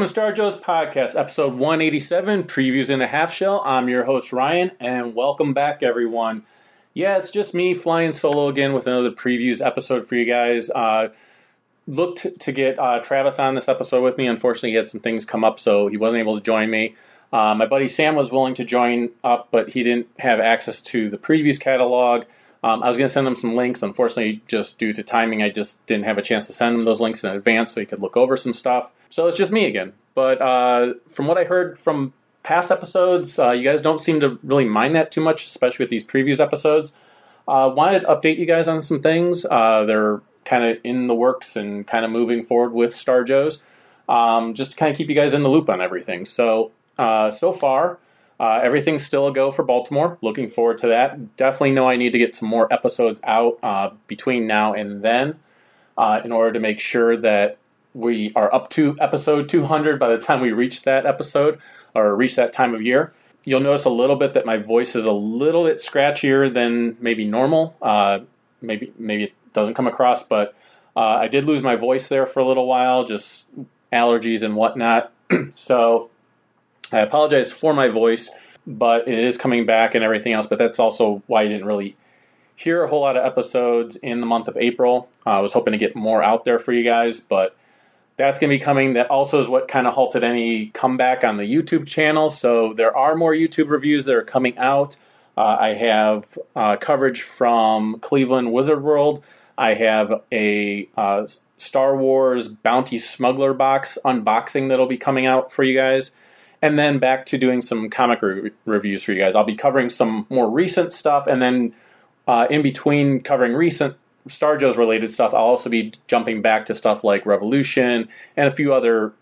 Welcome to Star Joe's podcast, episode 187, Previews in a Half Shell. I'm your host, Ryan, and welcome back, everyone. Yeah, it's just me flying solo again with another previews episode for you guys. Uh, looked to get uh, Travis on this episode with me. Unfortunately, he had some things come up, so he wasn't able to join me. Uh, my buddy Sam was willing to join up, but he didn't have access to the previews catalog. Um, I was going to send him some links. Unfortunately, just due to timing, I just didn't have a chance to send him those links in advance so he could look over some stuff. So it's just me again. But uh, from what I heard from past episodes, uh, you guys don't seem to really mind that too much, especially with these previews episodes. Uh, wanted to update you guys on some things. Uh, they're kind of in the works and kind of moving forward with Star Joe's, um, just to kind of keep you guys in the loop on everything. So uh, so far, uh, everything's still a go for Baltimore. Looking forward to that. Definitely know I need to get some more episodes out uh, between now and then uh, in order to make sure that we are up to episode 200 by the time we reach that episode or reach that time of year. You'll notice a little bit that my voice is a little bit scratchier than maybe normal. Uh, maybe maybe it doesn't come across, but uh, I did lose my voice there for a little while, just allergies and whatnot. so I apologize for my voice, but it is coming back and everything else. But that's also why I didn't really hear a whole lot of episodes in the month of April. Uh, I was hoping to get more out there for you guys, but that's going to be coming. That also is what kind of halted any comeback on the YouTube channel. So there are more YouTube reviews that are coming out. Uh, I have uh, coverage from Cleveland Wizard World. I have a uh, Star Wars Bounty Smuggler box unboxing that'll be coming out for you guys. And then back to doing some comic re- reviews for you guys. I'll be covering some more recent stuff, and then uh, in between covering recent Star Joe's related stuff, I'll also be jumping back to stuff like Revolution and a few other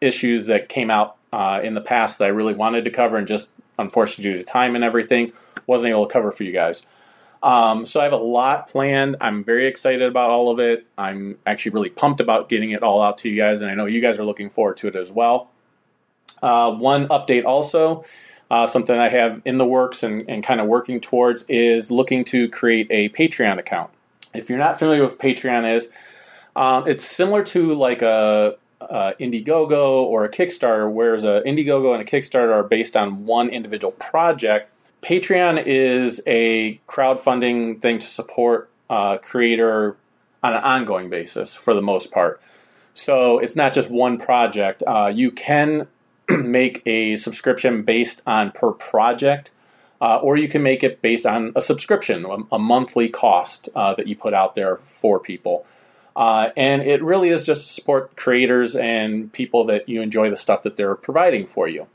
issues that came out uh, in the past that I really wanted to cover and just unfortunately due to time and everything wasn't able to cover for you guys. Um, so I have a lot planned. I'm very excited about all of it. I'm actually really pumped about getting it all out to you guys, and I know you guys are looking forward to it as well. Uh, one update also, uh, something I have in the works and, and kind of working towards is looking to create a Patreon account. If you're not familiar with Patreon is, um, it's similar to like a, a Indiegogo or a Kickstarter, whereas a Indiegogo and a Kickstarter are based on one individual project. Patreon is a crowdfunding thing to support a creator on an ongoing basis for the most part. So it's not just one project. Uh, you can make a subscription based on per project, uh, or you can make it based on a subscription, a, monthly cost uh, that you put out there for people. Uh, and it really is just to support creators and people that you enjoy the stuff that they're providing for you.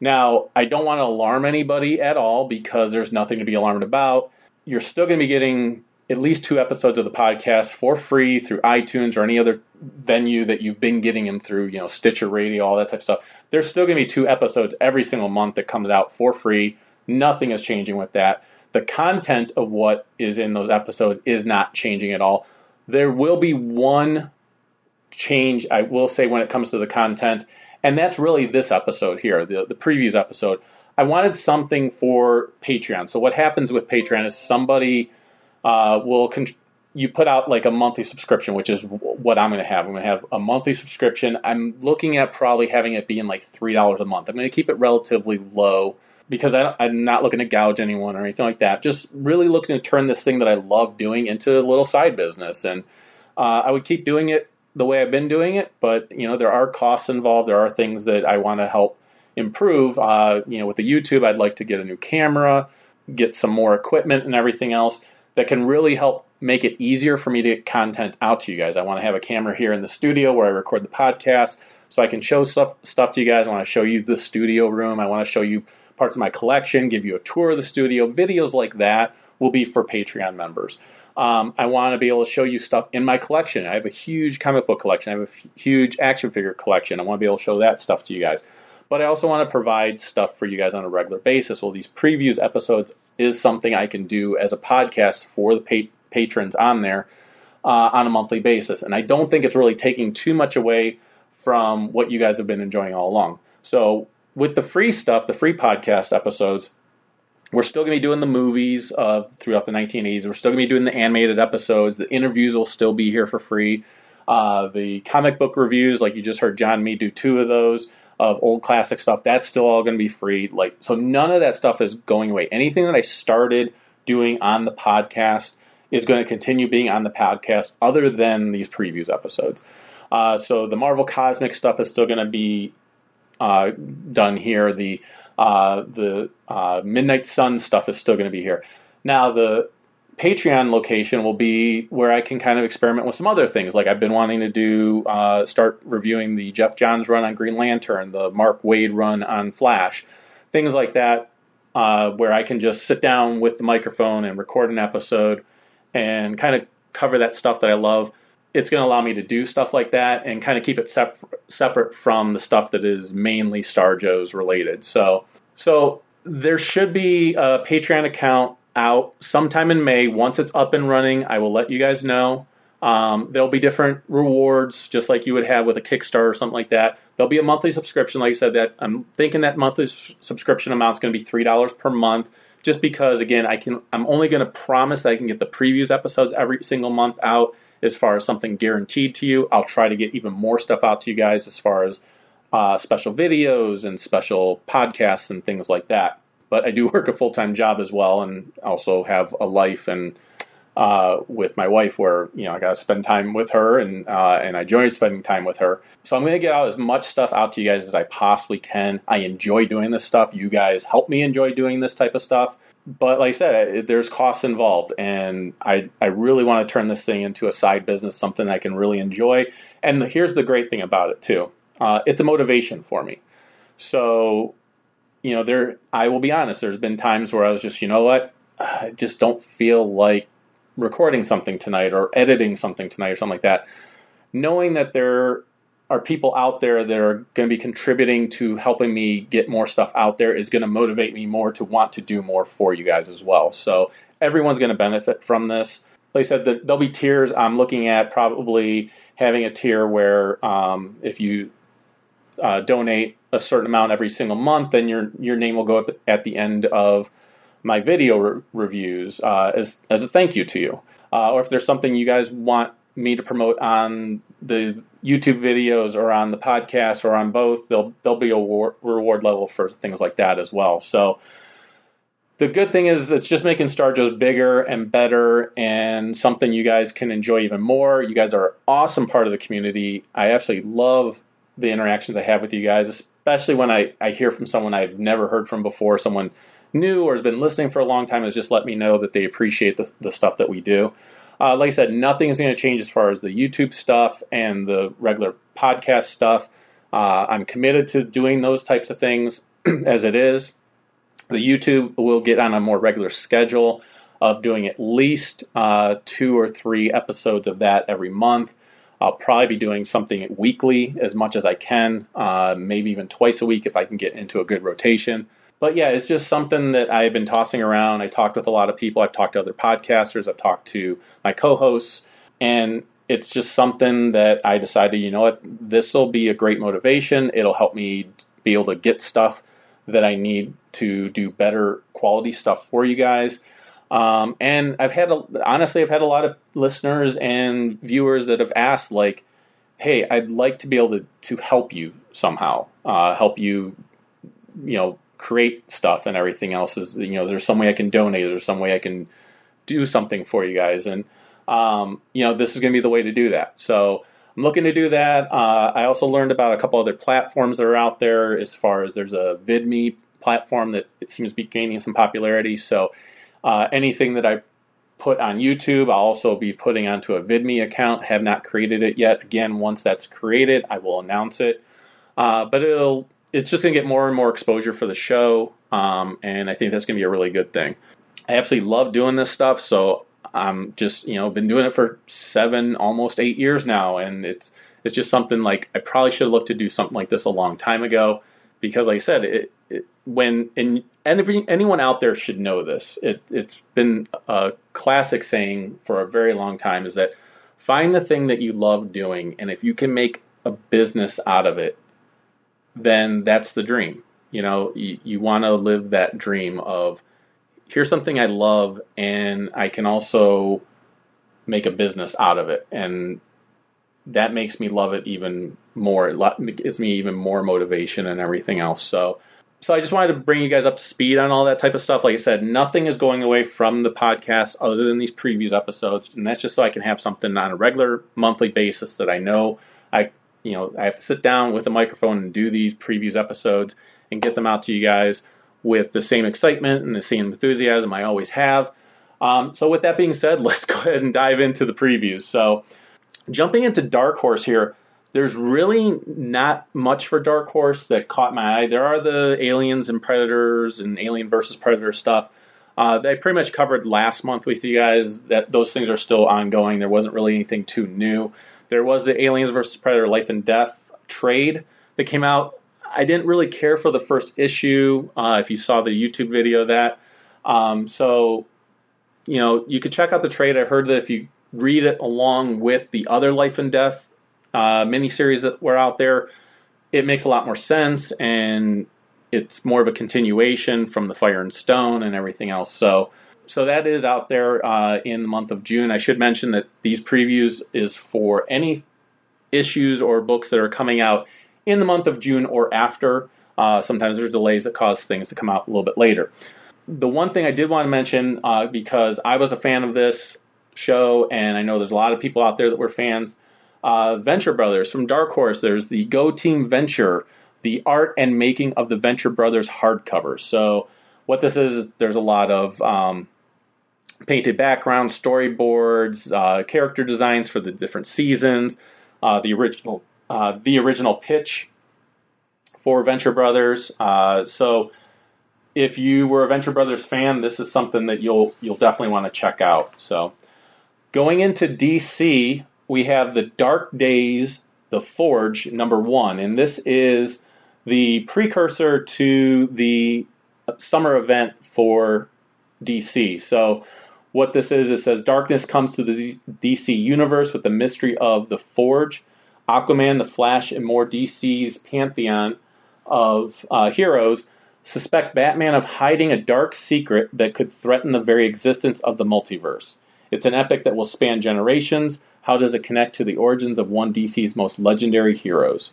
Now, I don't want to alarm anybody at all because there's nothing to be alarmed about. You're still going to be getting at least two episodes of the podcast for free through iTunes or any other venue that you've been getting them through, you know, Stitcher Radio, all that type of stuff, there's still going to be two episodes every single month that comes out for free. Nothing is changing with that. The content of what is in those episodes is not changing at all. There will be one change, I will say, when it comes to the content, and that's really this episode here, the, the previous episode. I wanted something for Patreon. So what happens with Patreon is somebody uh, will con- you put out like a monthly subscription, which is what I'm going to have. I'm going to have a monthly subscription. I'm looking at probably having it being like three dollars a month. I'm going to keep it relatively low because I, am not looking to gouge anyone or anything like that. Just really looking to turn this thing that I love doing into a little side business, and uh, I would keep doing it the way I've been doing it. But you know, there are costs involved. There are things that I want to help improve. Uh, you know, with the YouTube, I'd like to get a new camera, get some more equipment, and everything else that can really help make it easier for me to get content out to you guys. I want to have a camera here in the studio where I record the podcast so I can show stuff stuff to you guys. I want to show you the studio room. I want to show you parts of my collection, give you a tour of the studio. Videos like that will be for Patreon members. Um, I want to be able to show you stuff in my collection. I have a huge comic book collection. I have a f- huge action figure collection. I want to be able to show that stuff to you guys. But I also want to provide stuff for you guys on a regular basis. Well, these previews episodes is something I can do as a podcast for the pa- patrons on there uh, on a monthly basis. And I don't think it's really taking too much away from what you guys have been enjoying all along. So with the free stuff, the free podcast episodes, we're still going to be doing the movies uh, throughout the 1980s. We're still going to be doing the animated episodes. The interviews will still be here for free. Uh, the comic book reviews, like you just heard John and me do two of those of old classic stuff, that's still all going to be free. Like so, none of that stuff is going away. Anything that I started doing on the podcast is going to continue being on the podcast, other than these previews episodes. Uh, so the Marvel Cosmic stuff is still going to be uh, done here. The uh, the uh, Midnight Sun stuff is still going to be here. Now the Patreon location will be where I can kind of experiment with some other things. Like I've been wanting to do, uh, start reviewing the Geoff Johns run on Green Lantern, the Mark Waid run on Flash, things like that, uh, where I can just sit down with the microphone and record an episode and kind of cover that stuff that I love. It's going to allow me to do stuff like that and kind of keep it sep- separate from the stuff that is mainly Star Joe's related. So, so there should be a Patreon account out sometime in May. Once it's up and running, I will let you guys know. Um, there'll be different rewards, just like you would have with a Kickstarter or something like that. There'll be a monthly subscription, like I said. That I'm thinking that monthly subscription amount is going to be three dollars per month, just because again, I can. I'm only going to promise I can get the previews episodes every single month out. As far as something guaranteed to you, I'll try to get even more stuff out to you guys as far as uh, special videos and special podcasts and things like that but I do work a full time job as well, and also have a life and uh, with my wife where you know I got to spend time with her, and uh, and I enjoy spending time with her. So I'm to get out as much stuff out to you guys as I possibly can. I enjoy doing this stuff. You guys help me enjoy doing this type of stuff. But like I said, there's costs involved, and I I really want to turn this thing into a side business, something I can really enjoy. And the, here's the great thing about it too, uh, it's a motivation for me. So you know, there, I will be honest, there's been times where I was just, you know what, I just don't feel like recording something tonight or editing something tonight or something like that. Knowing that there are people out there that are going to be contributing to helping me get more stuff out there is going to motivate me more to want to do more for you guys as well. So everyone's going to benefit from this. Like I said, there'll be tiers. I'm looking at probably having a tier where um, if you uh, donate a certain amount every single month, then your your name will go up at the end of my video re- reviews uh, as as a thank you to you. Uh, or if there's something you guys want me to promote on the YouTube videos or on the podcast or on both, there'll there'll be a war- reward level for things like that as well. So the good thing is it's just making Star Joe's bigger and better and something you guys can enjoy even more. You guys are an awesome part of the community. I absolutely love the interactions I have with you guys, especially when I, I hear from someone I've never heard from before, someone new or has been listening for a long time, has just let me know that they appreciate the, the stuff that we do. Uh, like I said, nothing is going to change as far as the YouTube stuff and the regular podcast stuff. Uh, I'm committed to doing those types of things as it is. The YouTube will get on a more regular schedule. of doing at least uh, two or three episodes of that every month. I'll probably be doing something weekly as much as I can, uh, maybe even twice a week if I can get into a good rotation. But yeah, it's just something that I've been tossing around. I talked with a lot of people. I've talked to other podcasters. I've talked to my co-hosts, and it's just something that I decided, you know what, this will be a great motivation. It'll help me be able to get stuff that I need to do better quality stuff for you guys. Um, and I've had, a, honestly, I've had a lot of listeners and viewers that have asked, like, hey, I'd like to be able to, to help you somehow, uh, help you, you know, create stuff and everything else. Is, you know, is there some way I can donate? Is there some way I can do something for you guys? And, um, you know, this is going to be the way to do that. So I'm looking to do that. Uh, I also learned about a couple other platforms that are out there as far as there's a VidMe platform that it seems to be gaining some popularity. So uh, anything that I put on YouTube, I'll also be putting onto a VidMe account. Have not created it yet. Again, once that's created, I will announce it. Uh, but it'll it's just going to get more and more exposure for the show, um, and I think that's going to be a really good thing. I absolutely love doing this stuff, so I'm just you know been doing it for seven, almost eight years now, and it's it's just something like I probably should have looked to do something like this a long time ago because, like I said, it, it when and every, anyone out there should know this. It, it's been a classic saying for a very long time is that find the thing that you love doing, and if you can make a business out of it, then that's the dream. You know, you, you want to live that dream of here's something I love, and I can also make a business out of it, and that makes me love it even more. It gives me even more motivation and everything else. So, so I just wanted to bring you guys up to speed on all that type of stuff. Like I said, nothing is going away from the podcast other than these previews episodes, and that's just so I can have something on a regular monthly basis that I know I, you know, I have to sit down with a microphone and do these previews episodes and get them out to you guys with the same excitement and the same enthusiasm I always have. Um, so with that being said, let's go ahead and dive into the previews. So jumping into Dark Horse here, there's really not much for Dark Horse that caught my eye. There are the aliens and predators and alien versus predator stuff. Uh, I pretty much covered last month with you guys that those things are still ongoing. There wasn't really anything too new. There was the aliens versus predator life and death trade that came out. I didn't really care for the first issue. Uh, if you saw the YouTube video of that, um, so you know you could check out the trade. I heard that if you read it along with the other life and death uh, miniseries that were out there, it makes a lot more sense and it's more of a continuation from the Fire and Stone and everything else. So, so that is out there uh, in the month of June. I should mention that these previews is for any issues or books that are coming out in the month of June or after. Uh, sometimes there's delays that cause things to come out a little bit later. The one thing I did want to mention, uh, because I was a fan of this show, and I know there's a lot of people out there that were fans, uh, Venture Brothers from Dark Horse. There's the Go Team Venture, the art and making of the Venture Brothers hardcover. So what this is, there's a lot of um, painted backgrounds, storyboards, uh, character designs for the different seasons, uh, the original uh, the original pitch for Venture Brothers. Uh, so if you were a Venture Brothers fan, this is something that you'll you'll definitely want to check out. So going into DC, we have the Dark Days, the Forge, number one, and this is the precursor to the summer event for DC. So, what this is, it says darkness comes to the DC universe with the mystery of the Forge, Aquaman, the Flash, and more DC's pantheon of uh, heroes suspect Batman of hiding a dark secret that could threaten the very existence of the multiverse. It's an epic that will span generations, how does it connect to the origins of one DC's most legendary heroes?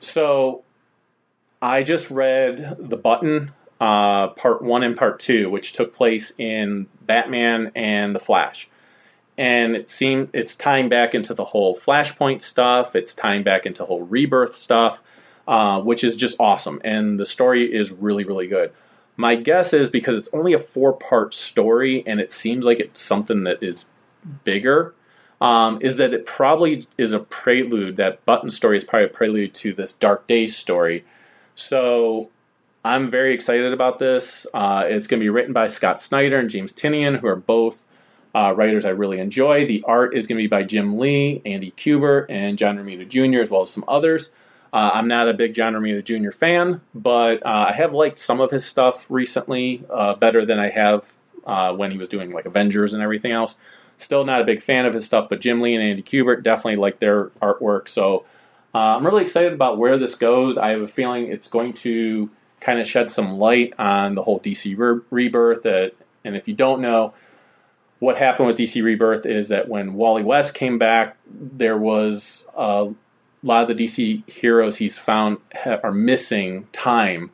So, I just read The Button, uh, part one and part two, which took place in Batman and the Flash. And it seemed it's tying back into the whole Flashpoint stuff. It's tying back into whole Rebirth stuff, uh, which is just awesome. And the story is really, really good. My guess is because it's only a four part story and it seems like it's something that is bigger, um, is that it probably is a prelude. That button story is probably a prelude to this Dark Days story. So I'm very excited about this. Uh, it's going to be written by Scott Snyder and James Tynion, who are both uh, writers I really enjoy. The art is going to be by Jim Lee, Andy Kubert, and John Romita Jr., as well as some others. Uh, I'm not a big John Romita Jr. fan, but uh, I have liked some of his stuff recently uh, better than I have uh, when he was doing like Avengers and everything else. Still not a big fan of his stuff, but Jim Lee and Andy Kubert definitely like their artwork. So uh, I'm really excited about where this goes. I have a feeling it's going to kind of shed some light on the whole DC re- rebirth. and if you don't know, what happened with DC Rebirth is that when Wally West came back, there was a lot of the DC heroes he's found ha- are missing time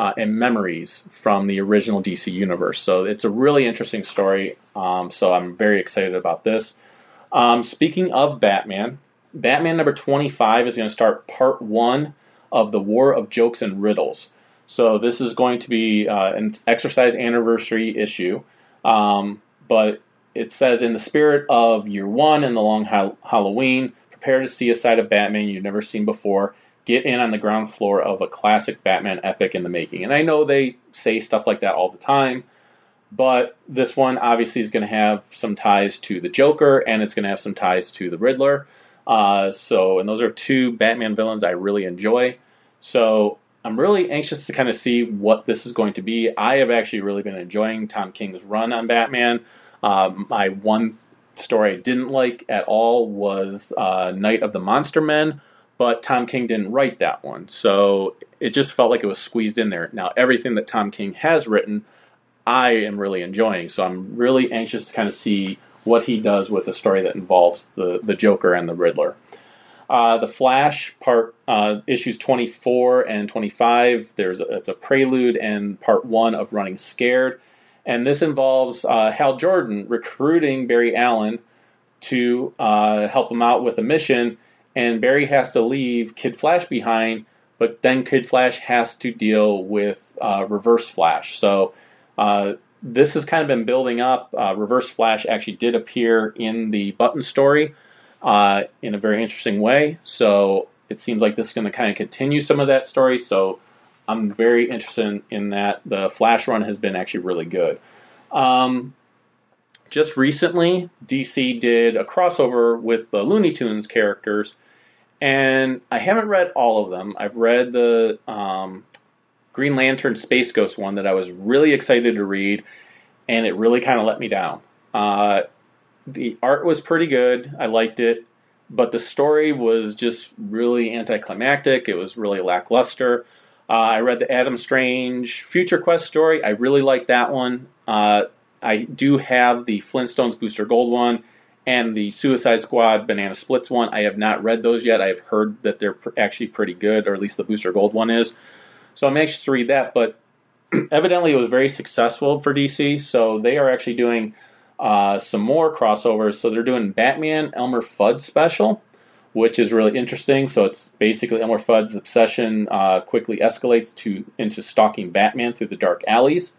uh, and memories from the original DC universe. So it's a really interesting story. Um, so I'm very excited about this. Um, speaking of Batman, Batman number 25 is going to start part one of the War of Jokes and Riddles. So this is going to be uh, an exercise anniversary issue. Um, but it says, in the spirit of year one and the long ha- Halloween, prepare to see a side of Batman you've never seen before. Get in on the ground floor of a classic Batman epic in the making. And I know they say stuff like that all the time, but this one obviously is going to have some ties to the Joker and it's going to have some ties to the Riddler. Uh, so, and those are two Batman villains I really enjoy. So, I'm really anxious to kind of see what this is going to be. I have actually really been enjoying Tom King's run on Batman. Um, my one story I didn't like at all was uh, Night of the Monster Men, but Tom King didn't write that one, so it just felt like it was squeezed in there. Now everything that Tom King has written, I am really enjoying, so I'm really anxious to kind of see what he does with a story that involves the the Joker and the Riddler. Uh, the Flash part uh, issues 24 and 25. There's a, it's a prelude and part one of Running Scared. And this involves uh, Hal Jordan recruiting Barry Allen to uh, help him out with a mission. And Barry has to leave Kid Flash behind, but then Kid Flash has to deal with uh, Reverse Flash. So uh, this has kind of been building up. Uh, Reverse Flash actually did appear in the Button story uh, in a very interesting way. So it seems like this is going to kind of continue some of that story. So I'm very interested in that. The Flash run has been actually really good. Um, just recently, DC did a crossover with the Looney Tunes characters, and I haven't read all of them. I've read the um, Green Lantern Space Ghost one that I was really excited to read, and it really kind of let me down. Uh, the art was pretty good. I liked it, but the story was just really anticlimactic. It was really lackluster. Uh, I read the Adam Strange Future Quest story. I really liked that one. Uh, I do have the Flintstones Booster Gold one and the Suicide Squad Banana Splits one. I have not read those yet. I have heard that they're pr- actually pretty good, or at least the Booster Gold one is. So I'm anxious to read that. But evidently, it was very successful for DC. So they are actually doing uh, some more crossovers. So they're doing Batman Elmer Fudd special which is really interesting. So it's basically Elmer Fudd's obsession uh, quickly escalates to into stalking Batman through the dark alleys.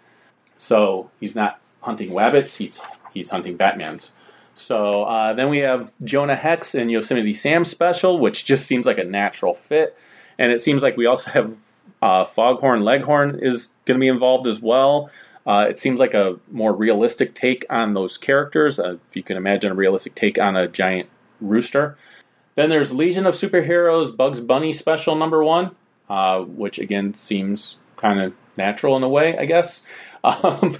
So he's not hunting rabbits; he's he's hunting Batmans. So uh, then we have Jonah Hex in Yosemite Sam special, which just seems like a natural fit, and it seems like we also have uh, Foghorn Leghorn is going to be involved as well. Uh, it seems like a more realistic take on those characters. Uh, if you can imagine a realistic take on a giant rooster. Then there's Legion of Superheroes Bugs Bunny Special Number One, uh, which again seems kind of natural in a way, I guess, um,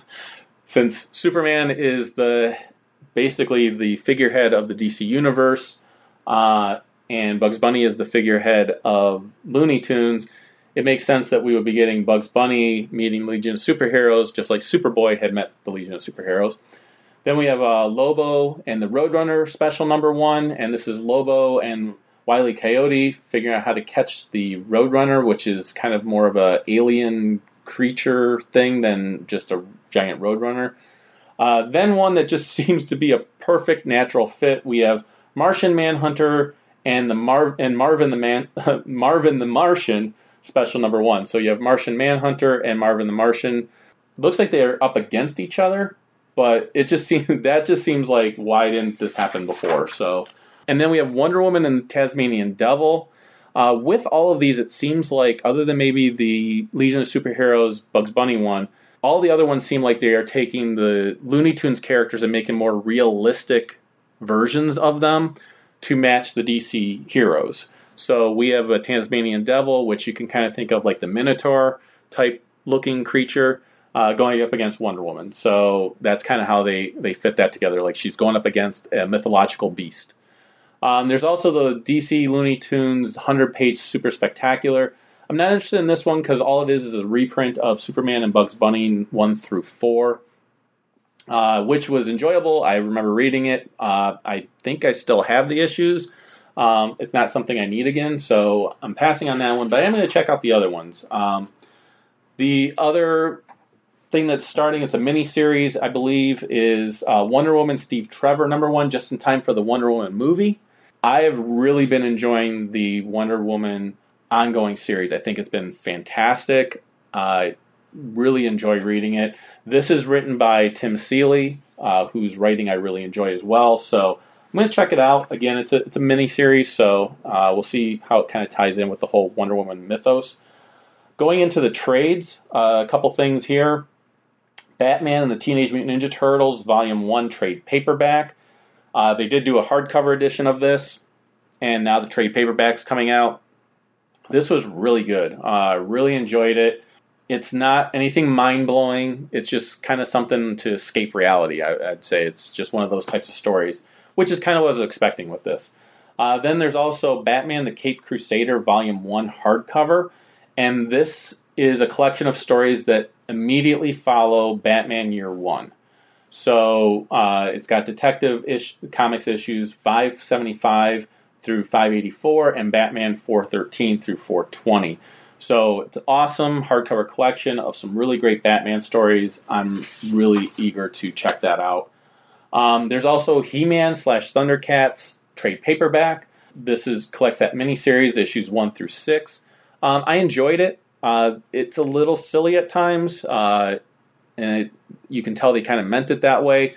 since Superman is the basically the figurehead of the DC universe, uh, and Bugs Bunny is the figurehead of Looney Tunes. It makes sense that we would be getting Bugs Bunny meeting Legion of Superheroes, just like Superboy had met the Legion of Superheroes. Then we have uh, Lobo and the Roadrunner special number one, and this is Lobo and Wiley Coyote figuring out how to catch the Roadrunner, which is kind of more of a alien creature thing than just a giant Roadrunner. Uh, then one that just seems to be a perfect natural fit. We have Martian Manhunter and the Marv and Marvin the Man Marvin the Martian special number one. So you have Martian Manhunter and Marvin the Martian. Looks like they are up against each other, but it just seems that just seems like why didn't this happen before? So, and then we have Wonder Woman and the Tasmanian Devil. Uh, with all of these, it seems like, other than maybe the Legion of Superheroes Bugs Bunny one, all the other ones seem like they are taking the Looney Tunes characters and making more realistic versions of them to match the DC heroes. So we have a Tasmanian Devil, which you can kind of think of like the Minotaur type looking creature. Uh, going up against Wonder Woman, so that's kind of how they they fit that together. Like she's going up against a mythological beast. Um, there's also the DC Looney Tunes 100 page Super Spectacular. I'm not interested in this one because all it is is a reprint of Superman and Bugs Bunny 1 through 4, uh, which was enjoyable. I remember reading it. Uh, I think I still have the issues. Um, it's not something I need again, so I'm passing on that one, but I am going to check out the other ones. Um, the other thing that's starting, it's a mini series, I believe, is uh, Wonder Woman Steve Trevor number one, just in time for the Wonder Woman movie. I have really been enjoying the Wonder Woman ongoing series. I think it's been fantastic. I really enjoy reading it. This is written by Tim Seeley, uh, whose writing I really enjoy as well. So I'm going to check it out. Again, it's a it's a mini series, so uh, we'll see how it kind of ties in with the whole Wonder Woman mythos. Going into the trades, uh, a couple things here. Batman and the Teenage Mutant Ninja Turtles Volume 1 trade paperback. Uh, they did do a hardcover edition of this, and now the trade paperback's coming out. This was really good. Uh, really enjoyed it. It's not anything mind blowing. It's just kind of something to escape reality. I, would say it's just one of those types of stories, which is kind of what I was expecting with this. Uh, then there's also Batman: The Cape Crusader Volume One hardcover, and this is a collection of stories that immediately follow Batman Year One. So uh, it's got Detective ish, Comics issues 575 through 584 and Batman 413 through 420. So it's an awesome hardcover collection of some really great Batman stories. I'm really eager to check that out. Um, there's also He-Man slash Thundercats trade paperback. This is collects that miniseries, issues one through six. Um, I enjoyed it. Uh, it's a little silly at times. Uh, and it, you can tell they kind of meant it that way.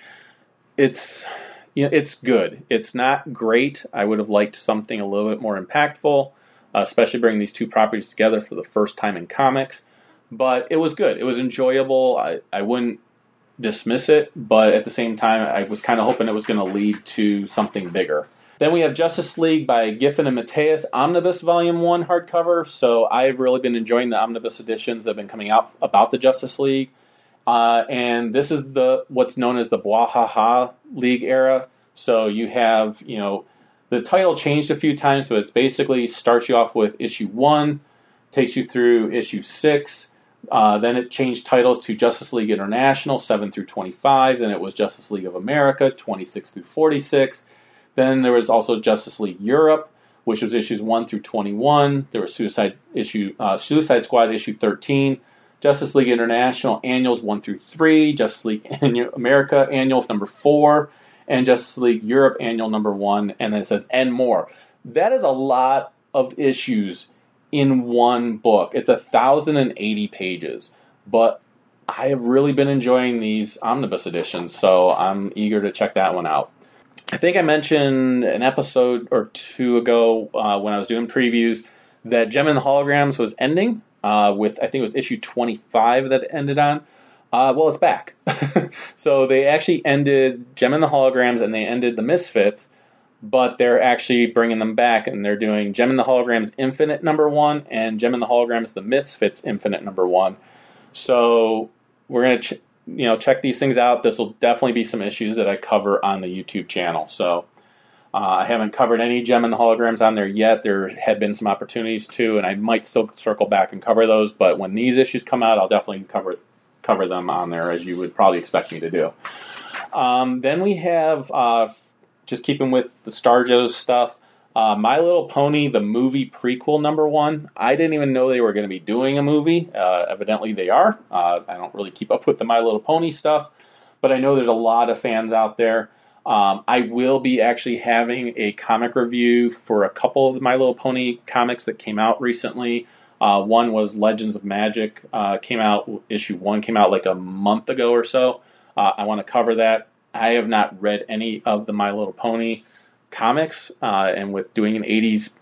It's you know it's good. It's not great. I would have liked something a little bit more impactful, uh, especially bringing these two properties together for the first time in comics. But it was good. It was enjoyable. I, I wouldn't dismiss it, but at the same time, I was kind of hoping it was going to lead to something bigger. Then we have Justice League by Giffen and Mateus Omnibus Volume 1 hardcover. So I've really been enjoying the omnibus editions that have been coming out about the Justice League. Uh, and this is the what's known as the Bwahaha League era. So you have, you know, the title changed a few times, but it's basically starts you off with issue one, takes you through issue six. Uh, then it changed titles to Justice League International, 7 through 25. Then it was Justice League of America, 26 through 46. Then there was also Justice League Europe, which was issues 1 through 21. There was Suicide issue, uh, Suicide Squad issue 13. Justice League International annuals 1 through 3, Justice League America annuals number 4, and Justice League Europe annual number 1, and then it says and more. That is a lot of issues in one book. It's a 1,080 pages, but I have really been enjoying these omnibus editions, so I'm eager to check that one out. I think I mentioned an episode or two ago uh, when I was doing previews that Jem and the Holograms was ending uh, with I think it was issue 25 that ended on. Uh, well, it's back. so they actually ended Jem and the Holograms and they ended the Misfits, but they're actually bringing them back and they're doing Jem and the Holograms Infinite number one and Jem and the Holograms the Misfits Infinite number one. So we're gonna ch- you know check these things out. This will definitely be some issues that I cover on the YouTube channel. So I haven't covered any Jem and the holograms on there yet. There had been some opportunities to, and I might still circle back and cover those. But when these issues come out, I'll definitely cover cover them on there as you would probably expect me to do. Um, then we have uh, just keeping with the StarJoes stuff. Uh, My Little Pony, the movie prequel number one. I didn't even know they were going to be doing a movie. Uh, evidently, they are. Uh, I don't really keep up with the My Little Pony stuff, but I know there's a lot of fans out there. Um, I will be actually having a comic review for a couple of My Little Pony comics that came out recently. Uh, one was Legends of Magic, uh, came out, issue one came out like a month ago or so. Uh, I want to cover that. I have not read any of the My Little Pony comics, uh, and with doing an 80s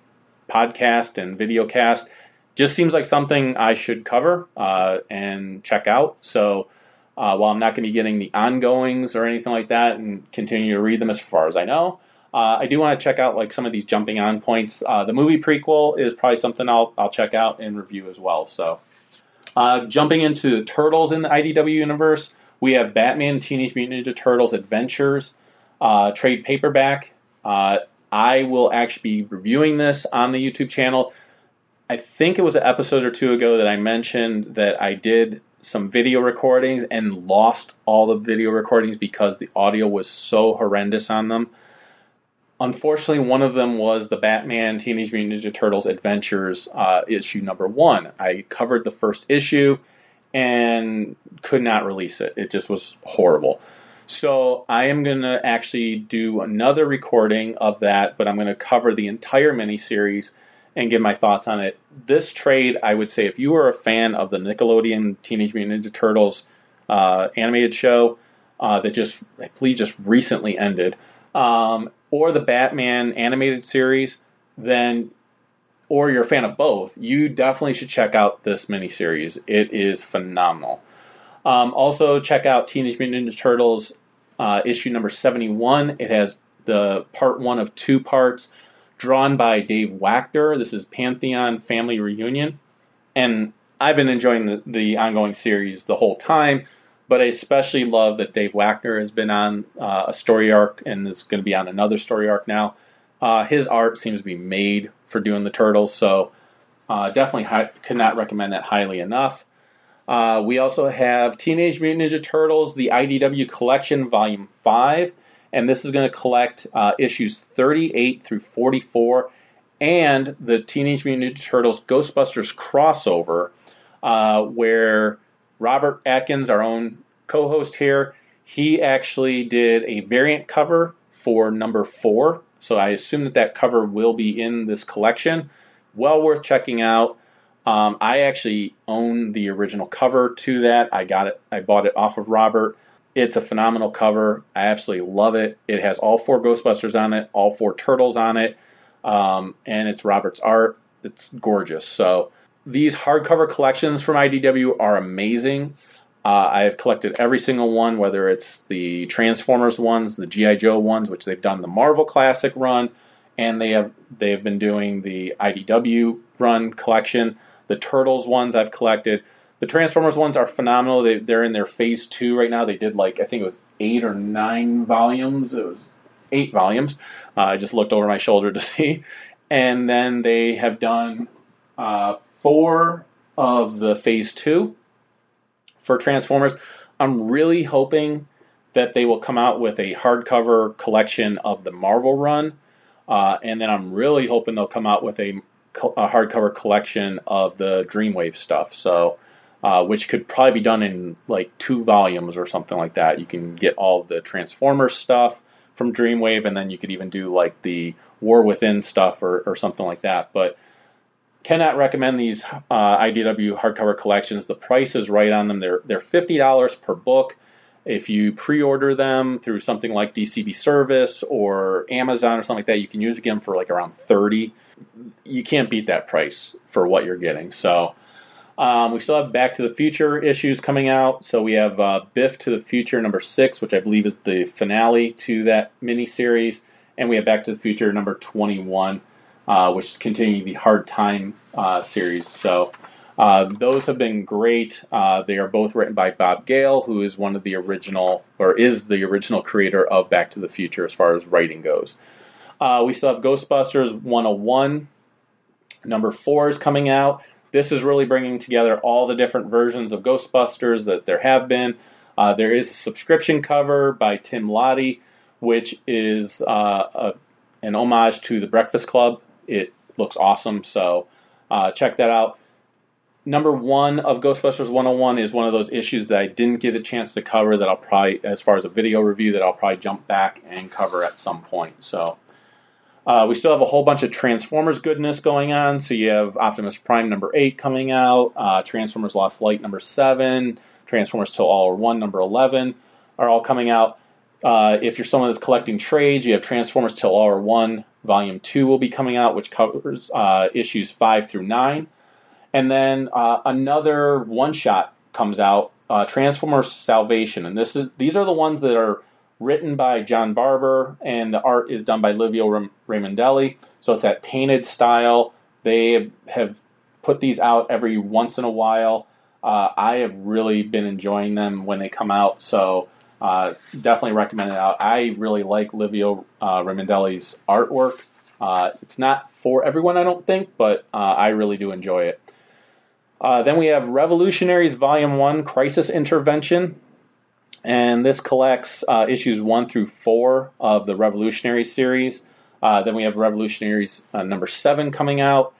podcast and video cast just seems like something I should cover uh, and check out. So uh, while I'm not going to be getting the ongoings or anything like that and continue to read them as far as I know, uh, I do want to check out like some of these jumping on points. Uh, the movie prequel is probably something I'll I'll check out and review as well. So uh, jumping into Turtles in the IDW universe, we have Batman Teenage Mutant Ninja Turtles Adventures uh, trade paperback. I will actually be reviewing this on the YouTube channel. I think it was an episode or two ago that I mentioned that I did some video recordings and lost all the video recordings because the audio was so horrendous on them. Unfortunately, one of them was the Batman Teenage Mutant Ninja Turtles Adventures uh, issue number one. I covered the first issue and could not release it. It just was horrible. So I am going to actually do another recording of that, but I'm going to cover the entire miniseries and give my thoughts on it. This trade, I would say, if you are a fan of the Nickelodeon Teenage Mutant Ninja Turtles uh, animated show uh, that just, I believe, just recently ended, um, or the Batman animated series, then, or you're a fan of both, you definitely should check out this miniseries. It is phenomenal. Um, also, check out Teenage Mutant Ninja Turtles uh, issue number 71. It has the part one of two parts drawn by Dave Wachter. This is Pantheon Family Reunion. And I've been enjoying the, the ongoing series the whole time, but I especially love that Dave Wachter has been on uh, a story arc and is going to be on another story arc now. Uh, his art seems to be made for doing the Turtles, so uh, definitely hi- could not recommend that highly enough. Uh, we also have Teenage Mutant Ninja Turtles, the IDW Collection, Volume 5 and this is going to collect uh, issues 38 through 44 and the Teenage Mutant Ninja Turtles Ghostbusters crossover, uh, where Robert Atkins, our own co host here, he actually did a variant cover for number four. So I assume that that cover will be in this collection. Well worth checking out. Um, I actually own the original cover to that. I got it. I bought it off of Robert. It's a phenomenal cover. I absolutely love it. It has all four Ghostbusters on it, all four turtles on it, um, and it's Robert's art. It's gorgeous. So these hardcover collections from IDW are amazing. Uh, I have collected every single one, whether it's the Transformers ones, the GI Joe ones, which they've done the Marvel Classic run, and they have they have been doing the IDW run collection. The Turtles ones I've collected. The Transformers ones are phenomenal. They, they're in their phase two right now. They did like I think it was eight or nine volumes. It was eight volumes. Uh, I just looked over my shoulder to see, and then they have done uh, four of the phase two for Transformers. I'm really hoping that they will come out with a hardcover collection of the Marvel run, uh, and then I'm really hoping they'll come out with a, a hardcover collection of the Dreamwave stuff. So uh, which could probably be done in like two volumes or something like that. You can get all the Transformers stuff from Dreamwave, and then you could even do like the War Within stuff or, or something like that. But cannot recommend these uh, IDW hardcover collections. The price is right on them. They're they're fifty dollars per book. If you pre-order them through something like DCB Service or Amazon or something like that, you can use them for like around thirty. You can't beat that price for what you're getting. So um, we still have Back to the Future issues coming out. So we have uh, Biff to the Future number six, which I believe is the finale to that miniseries, and we have Back to the Future number 21, uh, which is continuing the Hard Time uh, series. So uh, those have been great. Uh, they are both written by Bob Gale, who is one of the original, or is the original creator of Back to the Future as far as writing goes. Uh, we still have Ghostbusters 101. Number four is coming out. This is really bringing together all the different versions of Ghostbusters that there have been. Uh, there is a subscription cover by Tim Lattie, which is uh, a, an homage to the Breakfast Club. It looks awesome, so uh, check that out. Number one of Ghostbusters 101 is one of those issues that I didn't get a chance to cover that I'll probably, as far as a video review, that I'll probably jump back and cover at some point. So uh, we still have a whole bunch of Transformers goodness going on. So you have Optimus Prime number eight coming out, uh, Transformers Lost Light number seven, Transformers Till All Are One number eleven are all coming out. Uh, if you're someone that's collecting trades, you have Transformers Till All Are One Volume 2 will be coming out, which covers uh, issues 5 through 9. And then uh, another one shot comes out, uh, Transformers Salvation. And this is these are the ones that are written by John Barber, and the art is done by Livio Ramondelli. So it's that painted style. They have put these out every once in a while. Uh, I have really been enjoying them when they come out, so uh, definitely recommend it out. I really like Livio uh, Ramondelli's artwork. Uh, it's not for everyone, I don't think, but uh, I really do enjoy it. Uh, then we have Revolutionaries Volume 1 Crisis Intervention and this collects uh, issues one through four of the Revolutionary series. Uh, then we have Revolutionaries uh, number seven coming out,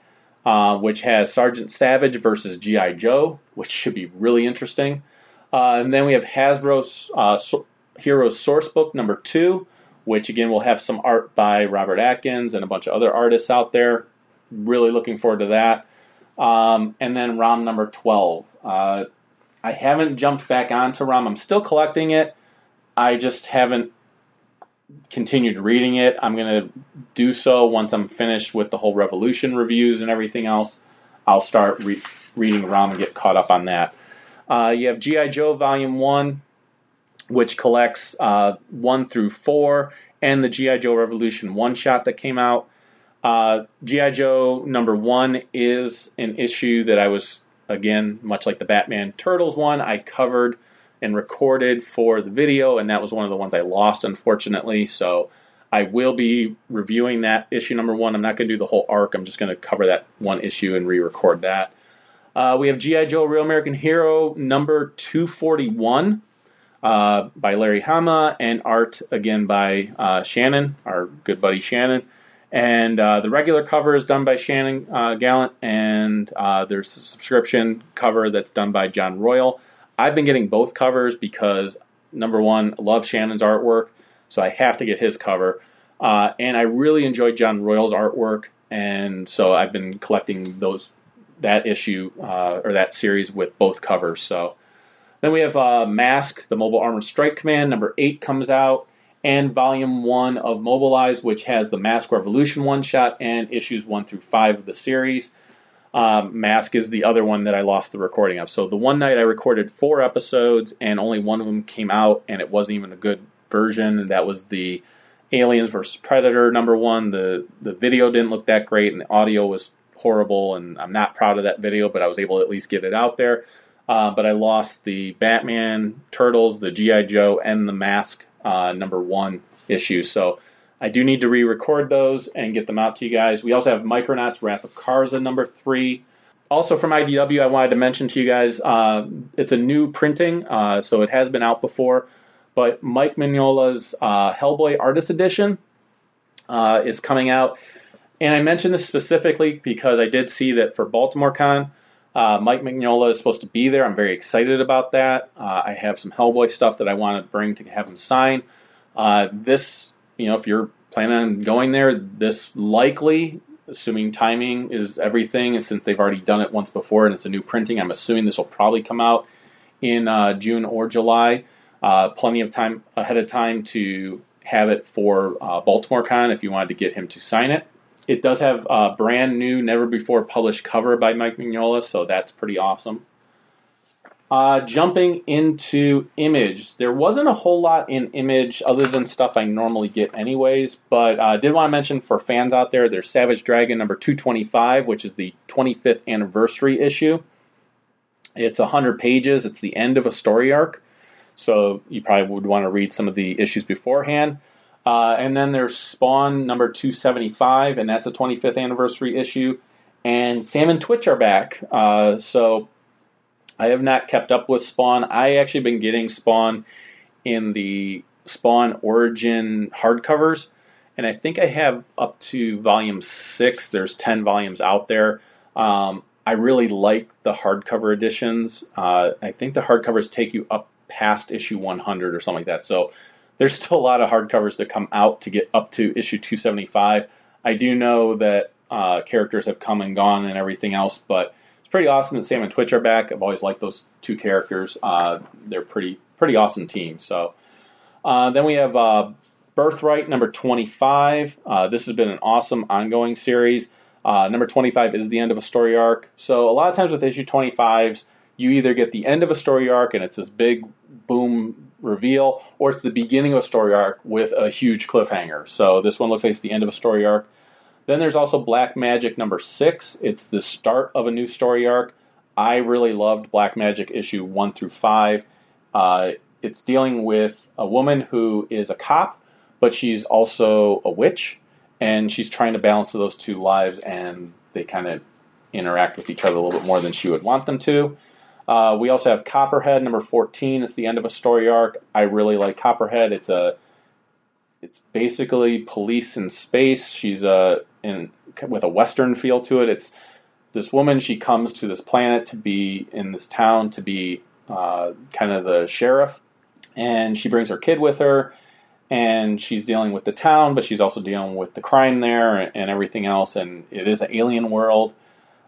uh, which has Sergeant Savage versus GI Joe, which should be really interesting. Uh, and then we have Hasbro's uh, so- Heroes Sourcebook number two, which again will have some art by Robert Atkins and a bunch of other artists out there. Really looking forward to that. Um, and then ROM number 12. I haven't jumped back onto ROM. I'm still collecting it. I just haven't continued reading it. I'm going to do so once I'm finished with the whole Revolution reviews and everything else. I'll start re- reading ROM and get caught up on that. Uh, you have G.I. Joe Volume 1, which collects uh, 1 through 4, and the G.I. Joe Revolution one shot that came out. Uh, G.I. Joe number 1 is an issue that I was again, much like the Batman Turtles one, I covered and recorded for the video, and that was one of the ones I lost, unfortunately. So I will be reviewing that issue number one. I'm not going to do the whole arc, I'm just going to cover that one issue and re record that. Uh, we have G.I. Joe Real American Hero number 241 uh, by Larry Hama, and art again by uh, Shannon, our good buddy Shannon. And uh, the regular cover is done by Shannon uh, Gallant, and uh, there's a subscription cover that's done by John Royal. I've been getting both covers because, number one, I love Shannon's artwork, so I have to get his cover. Uh, and I really enjoy John Royal's artwork, and so I've been collecting those that issue uh, or that series with both covers. So then we have uh, Mask, the Mobile Armored Strike Command, number eight comes out and Volume 1 of Mobilize, which has the Mask Revolution one shot and issues 1 through 5 of the series. Um, Mask is the other one that I lost the recording of. So the one night I recorded four episodes, and only one of them came out, and it wasn't even a good version. And that was the Aliens versus Predator number one. The the video didn't look that great, and the audio was horrible. And I'm not proud of that video, but I was able to at least get it out there. Uh, but I lost the Batman, Turtles, the GI Joe, and the Mask uh, number one issue. So I do need to re-record those and get them out to you guys. We also have Micronauts Wrath of Karza number three. Also from IDW, I wanted to mention to you guys, uh, it's a new printing, uh, so it has been out before, but Mike Mignola's uh, Hellboy Artist Edition uh, is coming out. And I mentioned this specifically because I did see that for Baltimore Con, uh, Mike Mignola is supposed to be there. I'm very excited about that. Uh, I have some Hellboy stuff that I want to bring to have him sign. Uh, this, you know, if you're planning on going there, this likely, assuming timing is everything, and since they've already done it once before and it's a new printing, I'm assuming this will probably come out in uh, June or July. Uh, plenty of time ahead of time to have it for uh, Baltimore Con if you wanted to get him to sign it. It does have a brand new, never before published cover by Mike Mignola, so that's pretty awesome. Uh, jumping into Image, there wasn't a whole lot in Image other than stuff I normally get anyways, but I uh, did want to mention for fans out there, there's Savage Dragon number 225, which is the 25th anniversary issue. It's 100 pages, it's the end of a story arc, so you probably would want to read some of the issues beforehand. Uh, and then there's Spawn number 275, and that's a 25th anniversary issue. And Sam and Twitch are back. Uh, so I have not kept up with Spawn. I actually been getting Spawn in the Spawn Origin hardcovers, and I think I have up to volume six. There's 10 volumes out there. Um, I really like the hardcover editions. Uh, I think the hardcovers take you up past issue 100 or something like that. So there's still a lot of hardcovers to come out to get up to issue 275. I do know that uh, characters have come and gone and everything else, but it's pretty awesome that Sam and Twitch are back. I've always liked those two characters. Uh, they're pretty pretty awesome team. So uh, then we have uh, Birthright number 25. Uh, this has been an awesome ongoing series. Uh, number 25 is the end of a story arc. So a lot of times with issue 25s, you either get the end of a story arc and it's this big boom reveal, or it's the beginning of a story arc with a huge cliffhanger. So this one looks like it's the end of a story arc. Then there's also Black Magic number six. It's the start of a new story arc. I really loved Black Magic issue one through five. Uh, it's dealing with a woman who is a cop, but she's also a witch, and she's trying to balance those two lives, and they kind of interact with each other a little bit more than she would want them to. Uh, we also have Copperhead number 14. It's the end of a story arc. I really like Copperhead. It's a it's basically police in space. She's a in with a western feel to it. It's this woman. She comes to this planet to be in this town to be uh, kind of the sheriff, and she brings her kid with her, and she's dealing with the town, but she's also dealing with the crime there and, and everything else. And it is an alien world,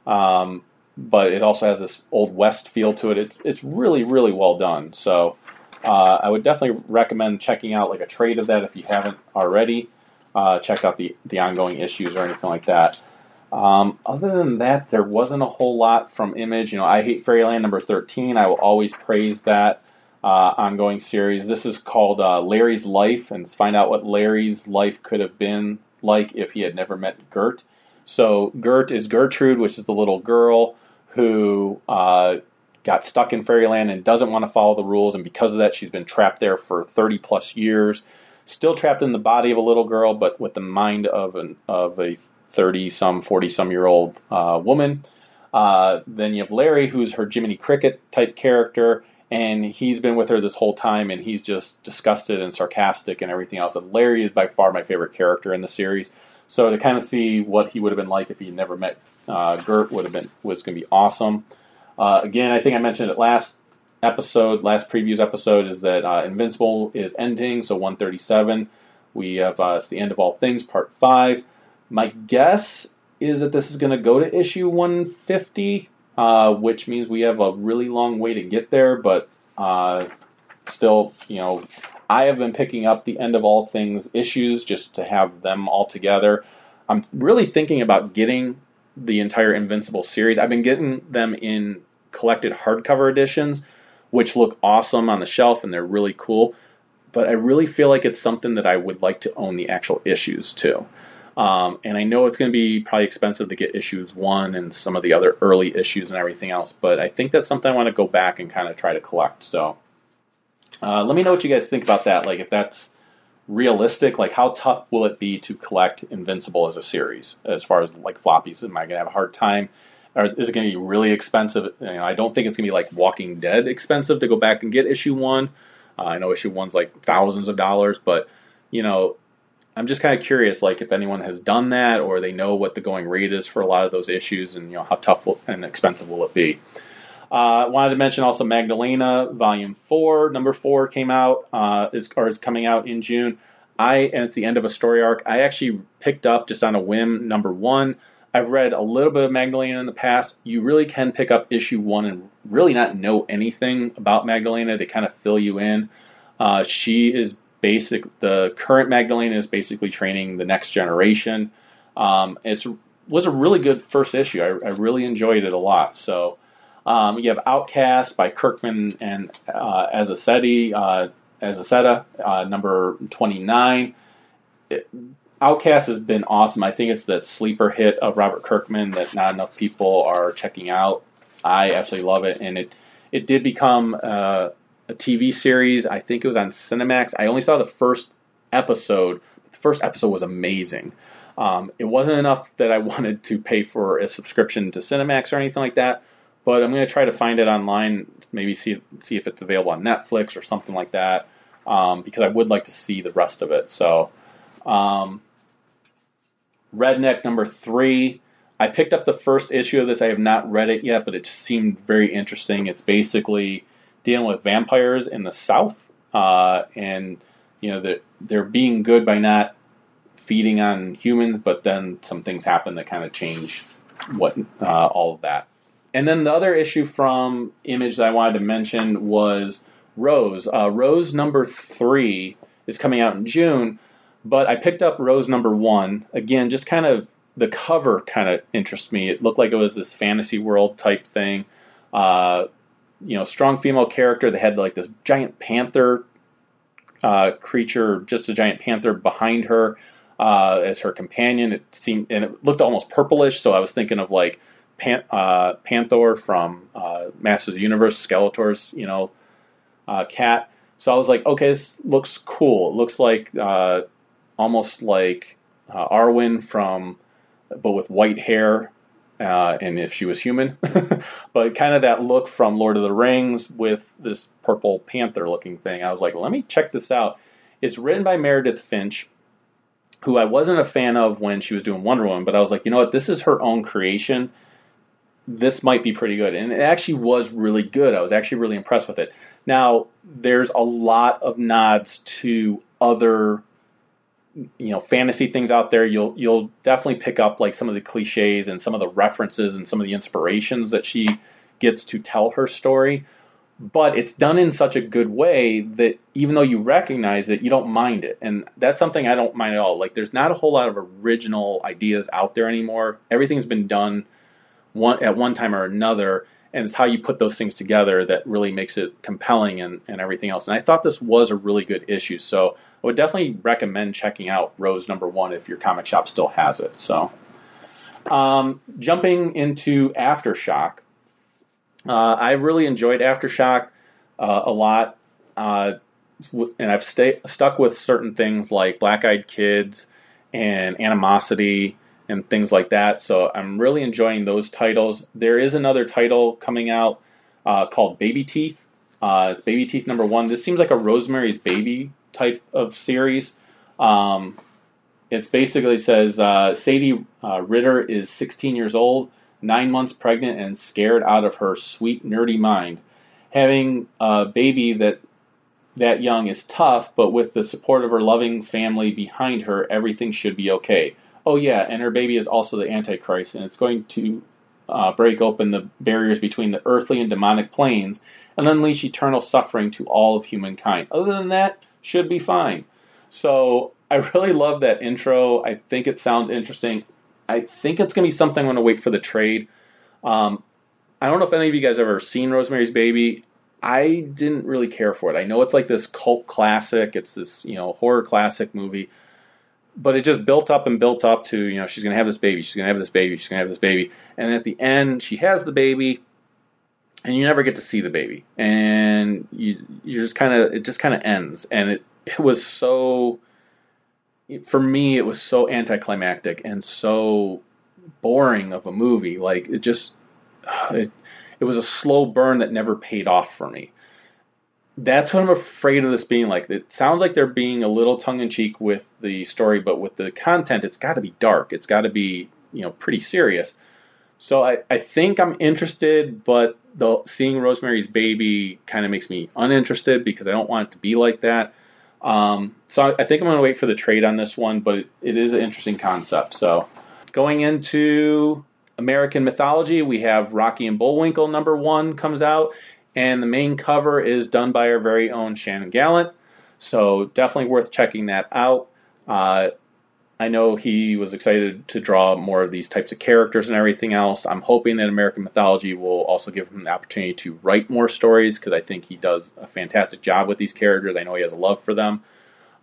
um, but it also has this old west feel to it. It's it's really really well done. So. Uh, I would definitely recommend checking out like a trade of that if you haven't already. Uh, check out the the ongoing issues or anything like that. Um, other than that, there wasn't a whole lot from Image. You know, I Hate Fairyland number 13. I will always praise that uh, ongoing series. This is called uh, Larry's Life, and find out what Larry's life could have been like if he had never met Gert. So Gert is Gertrude, which is the little girl who uh, got stuck in Fairyland and doesn't want to follow the rules, and because of that, she's been trapped there for 30 plus years. Still trapped in the body of a little girl, but with the mind of an of a 30 some, 40 some year old uh, woman. Uh, then you have Larry, who's her Jiminy Cricket type character, and he's been with her this whole time, and he's just disgusted and sarcastic and everything else. And Larry is by far my favorite character in the series. So to kind of see what he would have been like if he never met uh, Gert would have been was going to be awesome. Uh, again, I think I mentioned it last episode, last previews episode, is that uh, Invincible is ending, so 137. We have uh, it's the end of all things, part five. My guess is that this is going to go to issue 150, uh, which means we have a really long way to get there, but uh, still, you know, I have been picking up the end of all things issues just to have them all together. I'm really thinking about getting the entire Invincible series. I've been getting them in collected hardcover editions, which look awesome on the shelf and they're really cool. But I really feel like it's something that I would like to own the actual issues too. Um, and I know it's going to be probably expensive to get issues one and some of the other early issues and everything else, but I think that's something I want to go back and kind of try to collect. So uh, let me know what you guys think about that. Like if that's realistic, like how tough will it be to collect Invincible as a series as far as like floppies? Am I going to have a hard time? Or is it going to be really expensive? You know, I don't think it's going to be like Walking Dead expensive to go back and get issue one. Uh, I know issue one's like thousands of dollars, but you know, I'm just kind of curious, like if anyone has done that or they know what the going rate is for a lot of those issues, and you know how tough will, and expensive will it be. I uh, wanted to mention also Magdalena Volume Four, Number Four came out uh, is or is coming out in June. I and it's the end of a story arc. I actually picked up just on a whim Number One. I've read a little bit of Magdalena in the past. You really can pick up issue one and really not know anything about Magdalena. They kind of fill you in. Uh, she is basic. The current Magdalena is basically training the next generation. Um, it was a really good first issue. I, I really enjoyed it a lot. So um, you have Outcast by Kirkman and uh, Azaceti, uh, Azaceta, uh, number 29. It, Outcast has been awesome. I think it's that sleeper hit of Robert Kirkman that not enough people are checking out. I absolutely love it, and it it did become uh, a TV series. I think it was on Cinemax. I only saw the first episode. The first episode was amazing. Um, it wasn't enough that I wanted to pay for a subscription to Cinemax or anything like that but I'm going to try to find it online, maybe see see if it's available on Netflix or something like that, um, because I would like to see the rest of it. So, um, Redneck number three. I picked up the first issue of this. I have not read it yet, but it just seemed very interesting. It's basically dealing with vampires in the South, uh, and you know they're, they're being good by not feeding on humans, but then some things happen that kind of change what uh, all of that. And then the other issue from Image that I wanted to mention was Rose. Uh, Rose number three is coming out in June. But I picked up Rose number one again, just kind of the cover kind of interests me. It looked like it was this fantasy world type thing. Uh, you know, strong female character. They had like this giant panther uh, creature, just a giant panther behind her uh, as her companion. It seemed and it looked almost purplish, so I was thinking of like Pan, uh, Panther from uh, Masters of the Universe, Skeletor's you know uh, cat. So I was like, okay, this looks cool. It looks like uh, almost like uh, Arwen from, but with white hair. Uh, and if she was human, but kind of that look from Lord of the Rings with this purple panther looking thing. I was like, let me check this out. It's written by Meredith Finch, who I wasn't a fan of when she was doing Wonder Woman, but I was like, you know what, this is her own creation. This might be pretty good. And it actually was really good. I was actually really impressed with it. Now, there's a lot of nods to other you know fantasy things out there you'll you'll definitely pick up like some of the cliches and some of the references and some of the inspirations that she gets to tell her story but it's done in such a good way that even though you recognize it you don't mind it and that's something I don't mind at all like there's not a whole lot of original ideas out there anymore everything's been done one at one time or another and it's how you put those things together that really makes it compelling and, and everything else. And I thought this was a really good issue, so I would definitely recommend checking out Rose number one if your comic shop still has it. So, um, jumping into Aftershock, uh, I really enjoyed Aftershock uh, a lot, uh, and I've stay, stuck with certain things like Black Eyed Kids and Animosity and things like that. So I'm really enjoying those titles. There is another title coming out uh, called Baby Teeth. Uh, it's Baby Teeth number one. This seems like a Rosemary's Baby type of series. Um, it basically says uh, Sadie uh, Ritter is 16 years old, nine months pregnant, and scared out of her sweet nerdy mind. Having a baby that that young is tough, but with the support of her loving family behind her, everything should be okay oh yeah, and her baby is also the Antichrist, and it's going to uh, break open the barriers between the earthly and demonic planes and unleash eternal suffering to all of humankind. Other than that, should be fine. So I really love that intro. I think it sounds interesting. I think it's going to be something I'm going to wait for the trade. Um, I don't know if any of you guys have ever seen Rosemary's Baby. I didn't really care for it. I know it's like this cult classic. It's this you know horror classic movie but it just built up and built up to you know she's gonna have this baby, she's gonna have this baby, she's gonna have this baby, and at the end she has the baby, and you never get to see the baby, and you you just kind of it just kind of ends, and it it was so for me it was so anticlimactic and so boring of a movie, like it just it it was a slow burn that never paid off for me that's what I'm afraid of this being like. It sounds like they're being a little tongue in cheek with the story, but with the content, it's got to be dark. It's got to be, you know, pretty serious. So I, I think I'm interested, but the seeing Rosemary's Baby kind of makes me uninterested because I don't want it to be like that. Um, so I, I, think I'm going to wait for the trade on this one, but it, it is an interesting concept. So going into American mythology, we have Rocky and Bullwinkle number one comes out, and the main cover is done by our very own Shannon Gallant. So definitely worth checking that out. Uh, I know he was excited to draw more of these types of characters and everything else. I'm hoping that American Mythology will also give him the opportunity to write more stories because I think he does a fantastic job with these characters. I know he has a love for them.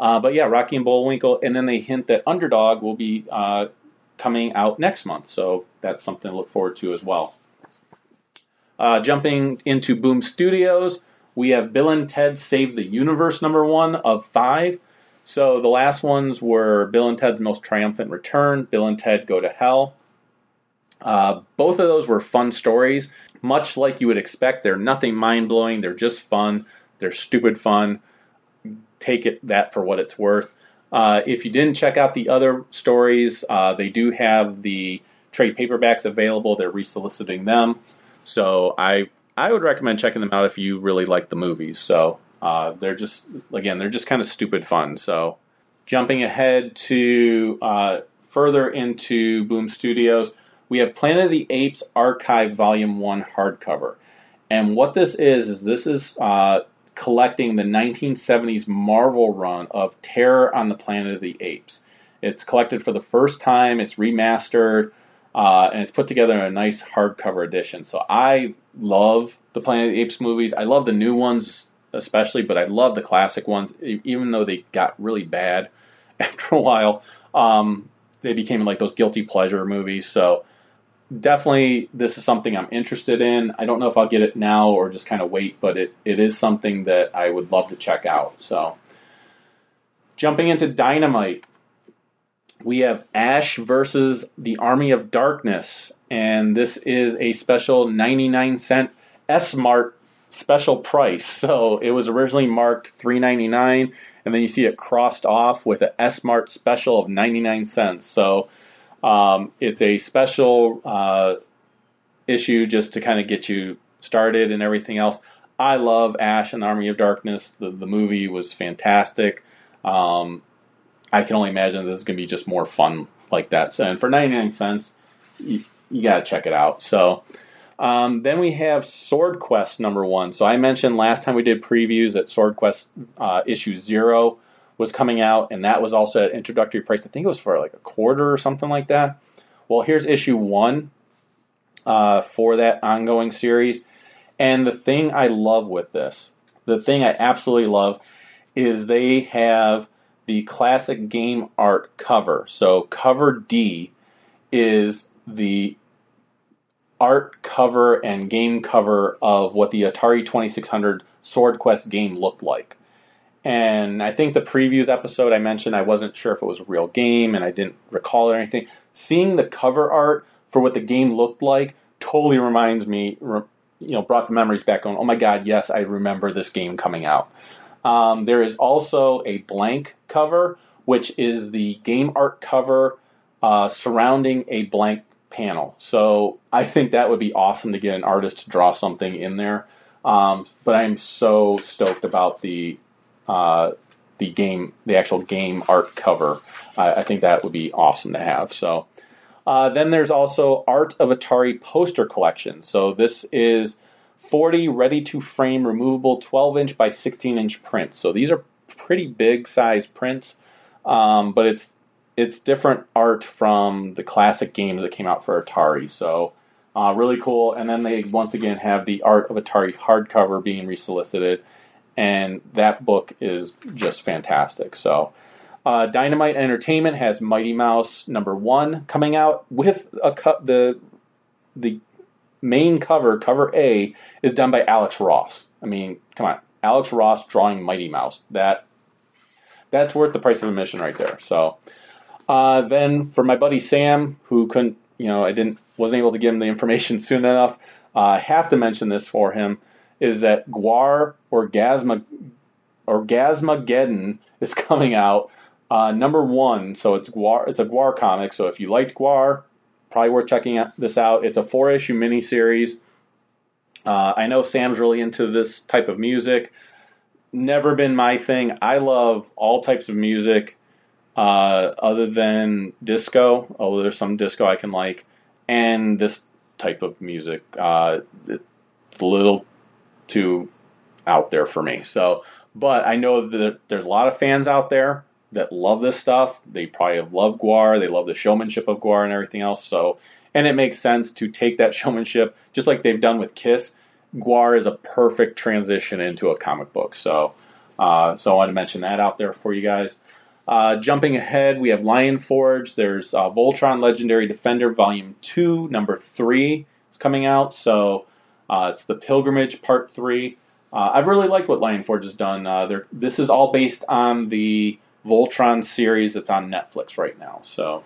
Uh, but yeah, Rocky and Bullwinkle, and then they hint that Underdog will be uh, coming out next month, so that's something to look forward to as well. Uh, jumping into Boom Studios, we have Bill and Ted Save the Universe number one of five. So the last ones were Bill and Ted's Most Triumphant Return, Bill and Ted Go to Hell. Uh, both of those were fun stories, much like you would expect. They're nothing mind blowing. They're just fun. They're stupid fun. Take it that for what it's worth. Uh, if you didn't check out the other stories, uh, they do have the trade paperbacks available. They're resoliciting them. So I I would recommend checking them out if you really like the movies. So uh, they're just again they're just kind of stupid fun. So jumping ahead to uh, further into Boom Studios, we have Planet of the Apes Archive Volume One hardcover, and what this is is this is uh, collecting the 1970s Marvel run of Terror on the Planet of the Apes. It's collected for the first time. It's remastered. Uh, and it's put together in a nice hardcover edition. So I love the Planet of the Apes movies. I love the new ones especially, but I love the classic ones, even though they got really bad after a while. Um, they became like those guilty pleasure movies. So definitely, this is something I'm interested in. I don't know if I'll get it now or just kind of wait, but it, it is something that I would love to check out. So jumping into Dynamite, we have Ash versus the Army of Darkness, and this is a special 99 cent S Mart special price. So it was originally marked 3.99, and then you see it crossed off with an S Mart special of 99 cents. So um, it's a special uh, issue just to kind of get you started and everything else. I love Ash and the Army of Darkness. The, the movie was fantastic. Um, I can only imagine this is going to be just more fun like that. So, and for 99 cents, you, you got to check it out. So, um, then we have Sword Quest number one. So I mentioned last time we did previews that Sword Quest uh, issue zero was coming out, and that was also at introductory price. I think it was for like a quarter or something like that. Well, here's issue one uh, for that ongoing series. And the thing I love with this, the thing I absolutely love, is they have the classic game art cover. So cover D is the art cover and game cover of what the Atari 2600 Sword Quest game looked like. And I think the previews episode I mentioned I wasn't sure if it was a real game and I didn't recall it or anything. Seeing the cover art for what the game looked like totally reminds me, you know, brought the memories back on. Oh my God, yes, I remember this game coming out. Um, there is also a blank cover, which is the game art cover uh, surrounding a blank panel. So I think that would be awesome to get an artist to draw something in there. Um, but I'm so stoked about the uh, the game, the actual game art cover. I, think that would be awesome to have. So uh, then there's also Art of Atari poster collection. So this is 40 ready to frame removable 12 inch by 16 inch prints. So these are pretty big size prints, um, but it's it's different art from the classic games that came out for Atari. So uh, really cool. And then they once again have the Art of Atari hardcover being resolicited, and that book is just fantastic. So. Uh, Dynamite Entertainment has Mighty Mouse number one coming out with a cu- the the main cover, cover A, is done by Alex Ross. I mean, come on, Alex Ross drawing Mighty Mouse. That that's worth the price of admission right there. So uh, then for my buddy Sam, who couldn't, you know, I didn't wasn't able to give him the information soon enough. Uh, I have to mention this for him is that Gwar Orgasma Orgasmageddon is coming out. Uh, number one, so it's Gwar, It's a Gwar comic. So if you liked Gwar, probably worth checking this out. It's a four issue miniseries. Uh, I know Sam's really into this type of music. Never been my thing. I love all types of music uh, other than disco, although there's some disco I can like, and this type of music. Uh, it's a little too out there for me. So, but I know that there's a lot of fans out there that love this stuff. They probably love Gwar. They love the showmanship of Gwar and everything else. So, and it makes sense to take that showmanship, just like they've done with Kiss. Gwar is a perfect transition into a comic book. So, uh, so I want to mention that out there for you guys. Uh, jumping ahead, we have Lion Forge. There's uh, Voltron Legendary Defender Volume 2, Number 3 is coming out. So uh, it's the Pilgrimage Part 3. Uh, I've really liked what Lion Forge has done. Uh, this is all based on the Voltron series that's on Netflix right now. So,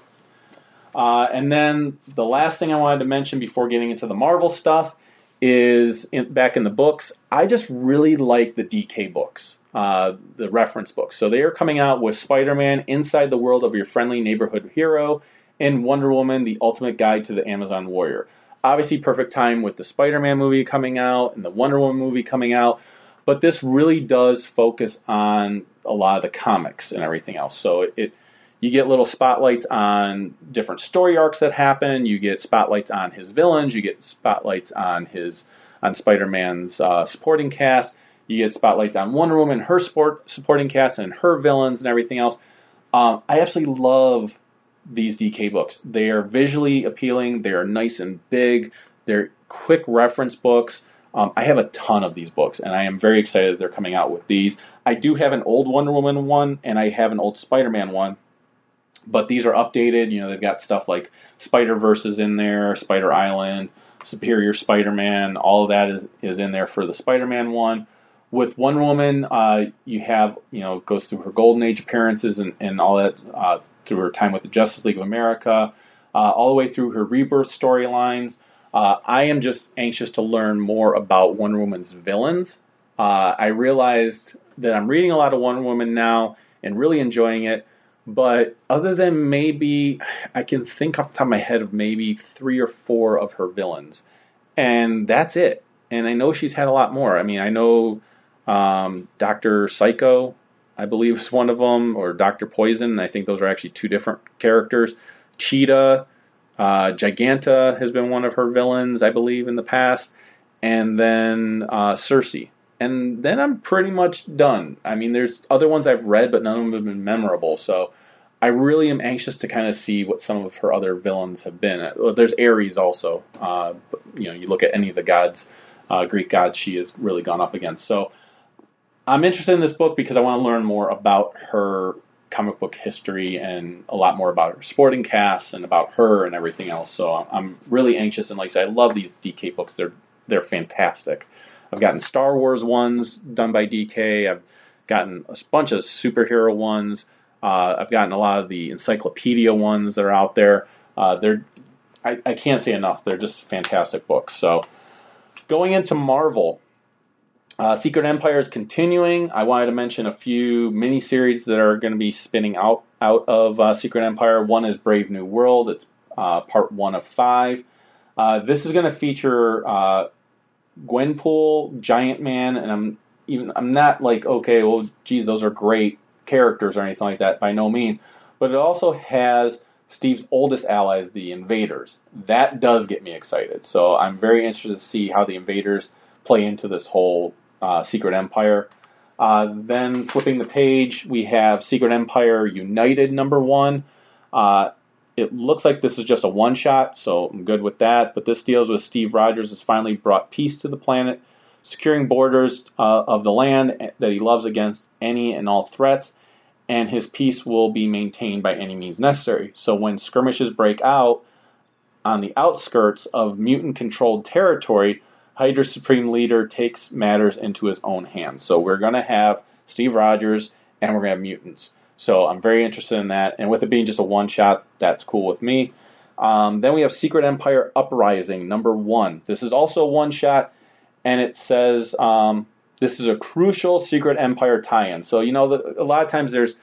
uh, and then the last thing I wanted to mention before getting into the Marvel stuff is in, back in the books. I just really like the DK books, uh, the reference books. So they are coming out with Spider-Man: Inside the World of Your Friendly Neighborhood Hero and Wonder Woman: The Ultimate Guide to the Amazon Warrior. Obviously, perfect time with the Spider-Man movie coming out and the Wonder Woman movie coming out but this really does focus on a lot of the comics and everything else. So it, you get little spotlights on different story arcs that happen. You get spotlights on his villains. You get spotlights on his on Spider-Man's uh, supporting cast. You get spotlights on Wonder Woman, her sport supporting cast, and her villains and everything else. Um, I absolutely love these DK books. They are visually appealing. They are nice and big. They're quick reference books. Um, I have a ton of these books, and I am very excited that they're coming out with these. I do have an old Wonder Woman one, and I have an old Spider-Man one, but these are updated. You know, they've got stuff like Spider Verses in there, Spider Island, Superior Spider-Man. All of that is is in there for the Spider-Man one. With Wonder Woman, uh, you have you know goes through her Golden Age appearances and, and all that uh, through her time with the Justice League of America, uh, all the way through her rebirth storylines. Uh, I am just anxious to learn more about Wonder Woman's villains. Uh, I realized that I'm reading a lot of Wonder Woman now and really enjoying it. But other than maybe, I can think off the top of my head of maybe three or four of her villains. And that's it. And I know she's had a lot more. I mean, I know um, Dr. Psycho, I believe, is one of them, or Dr. Poison. I think those are actually two different characters. Cheetah, uh, Giganta has been one of her villains, I believe, in the past, and then uh, Circe. And then I'm pretty much done. I mean, there's other ones I've read, but none of them have been memorable. So I really am anxious to kind of see what some of her other villains have been. There's Ares also. Uh, you know, you look at any of the gods, uh, Greek gods, she has really gone up against. So I'm interested in this book because I want to learn more about her comic book history and a lot more about her sporting cast and about her and everything else. So I'm really anxious and like I said, I love these DK books. They're they're fantastic. I've gotten Star Wars ones done by DK. I've gotten a bunch of superhero ones. Uh, I've gotten a lot of the encyclopedia ones that are out there. Uh, they're I, I can't say enough. They're just fantastic books. So going into Marvel, uh, Secret Empire is continuing. I wanted to mention a few miniseries that are going to be spinning out out of uh, Secret Empire. One is Brave New World. It's uh, part one of five. Uh, this is going to feature uh, Gwenpool, Giant Man, and I'm even I'm not like okay, well, geez, those are great characters or anything like that by no means. But it also has Steve's oldest allies, the Invaders. That does get me excited. So I'm very interested to see how the Invaders play into this whole uh, Secret Empire. Uh, then flipping the page, we have Secret Empire United number one. Uh, it looks like this is just a one shot, so I'm good with that. But this deals with Steve Rogers has finally brought peace to the planet, securing borders uh, of the land that he loves against any and all threats, and his peace will be maintained by any means necessary. So when skirmishes break out on the outskirts of mutant controlled territory, Hydra's supreme leader takes matters into his own hands. So we're going to have Steve Rogers and we're going to have mutants. So I'm very interested in that. And with it being just a one shot, that's cool with me. Um, then we have Secret Empire Uprising, number one. This is also a one shot, and it says um, this is a crucial Secret Empire tie in. So, you know, the, a lot of times there's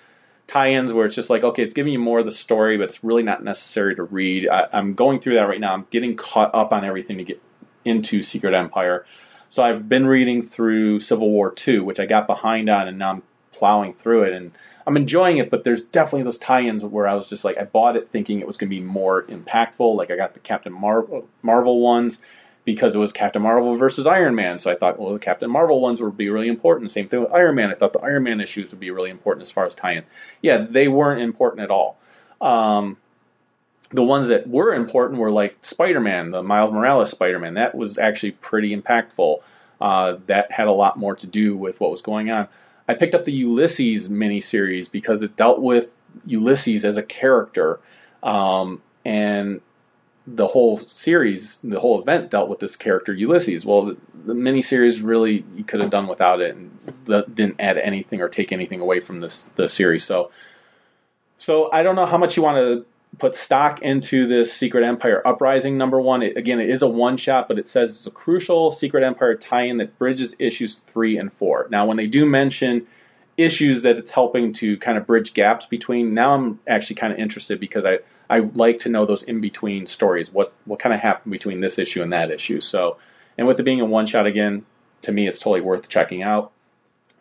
tie ins where it's just like, okay, it's giving you more of the story, but it's really not necessary to read. I, I'm going through that right now. I'm getting caught up on everything to get into Secret Empire. So I've been reading through Civil War 2, which I got behind on, and now I'm plowing through it. And I'm enjoying it, but there's definitely those tie-ins where I was just like, I bought it thinking it was going to be more impactful. Like I got the Captain Marvel, Marvel ones because it was Captain Marvel versus Iron Man. So I thought, well, the Captain Marvel ones would be really important. Same thing with Iron Man. I thought the Iron Man issues would be really important as far as tie-in. Yeah, they weren't important at all. Um, the ones that were important were like Spider-Man, the Miles Morales Spider-Man. That was actually pretty impactful. Uh, that had a lot more to do with what was going on. I picked up the Ulysses miniseries because it dealt with Ulysses as a character, um, and the whole series, the whole event dealt with this character Ulysses. Well, the, the miniseries really you could have done without it, and didn't add anything or take anything away from this the series. So, so I don't know how much you want to put stock into this Secret Empire Uprising number one. It, again, it is a one shot, but it says it's a crucial Secret Empire tie in that bridges issues three and four. Now, when they do mention issues that it's helping to kind of bridge gaps between, now I'm actually kind of interested because I, I like to know those in between stories. What, what kind of happened between this issue and that issue? So, and with it being a one shot again, to me, it's totally worth checking out.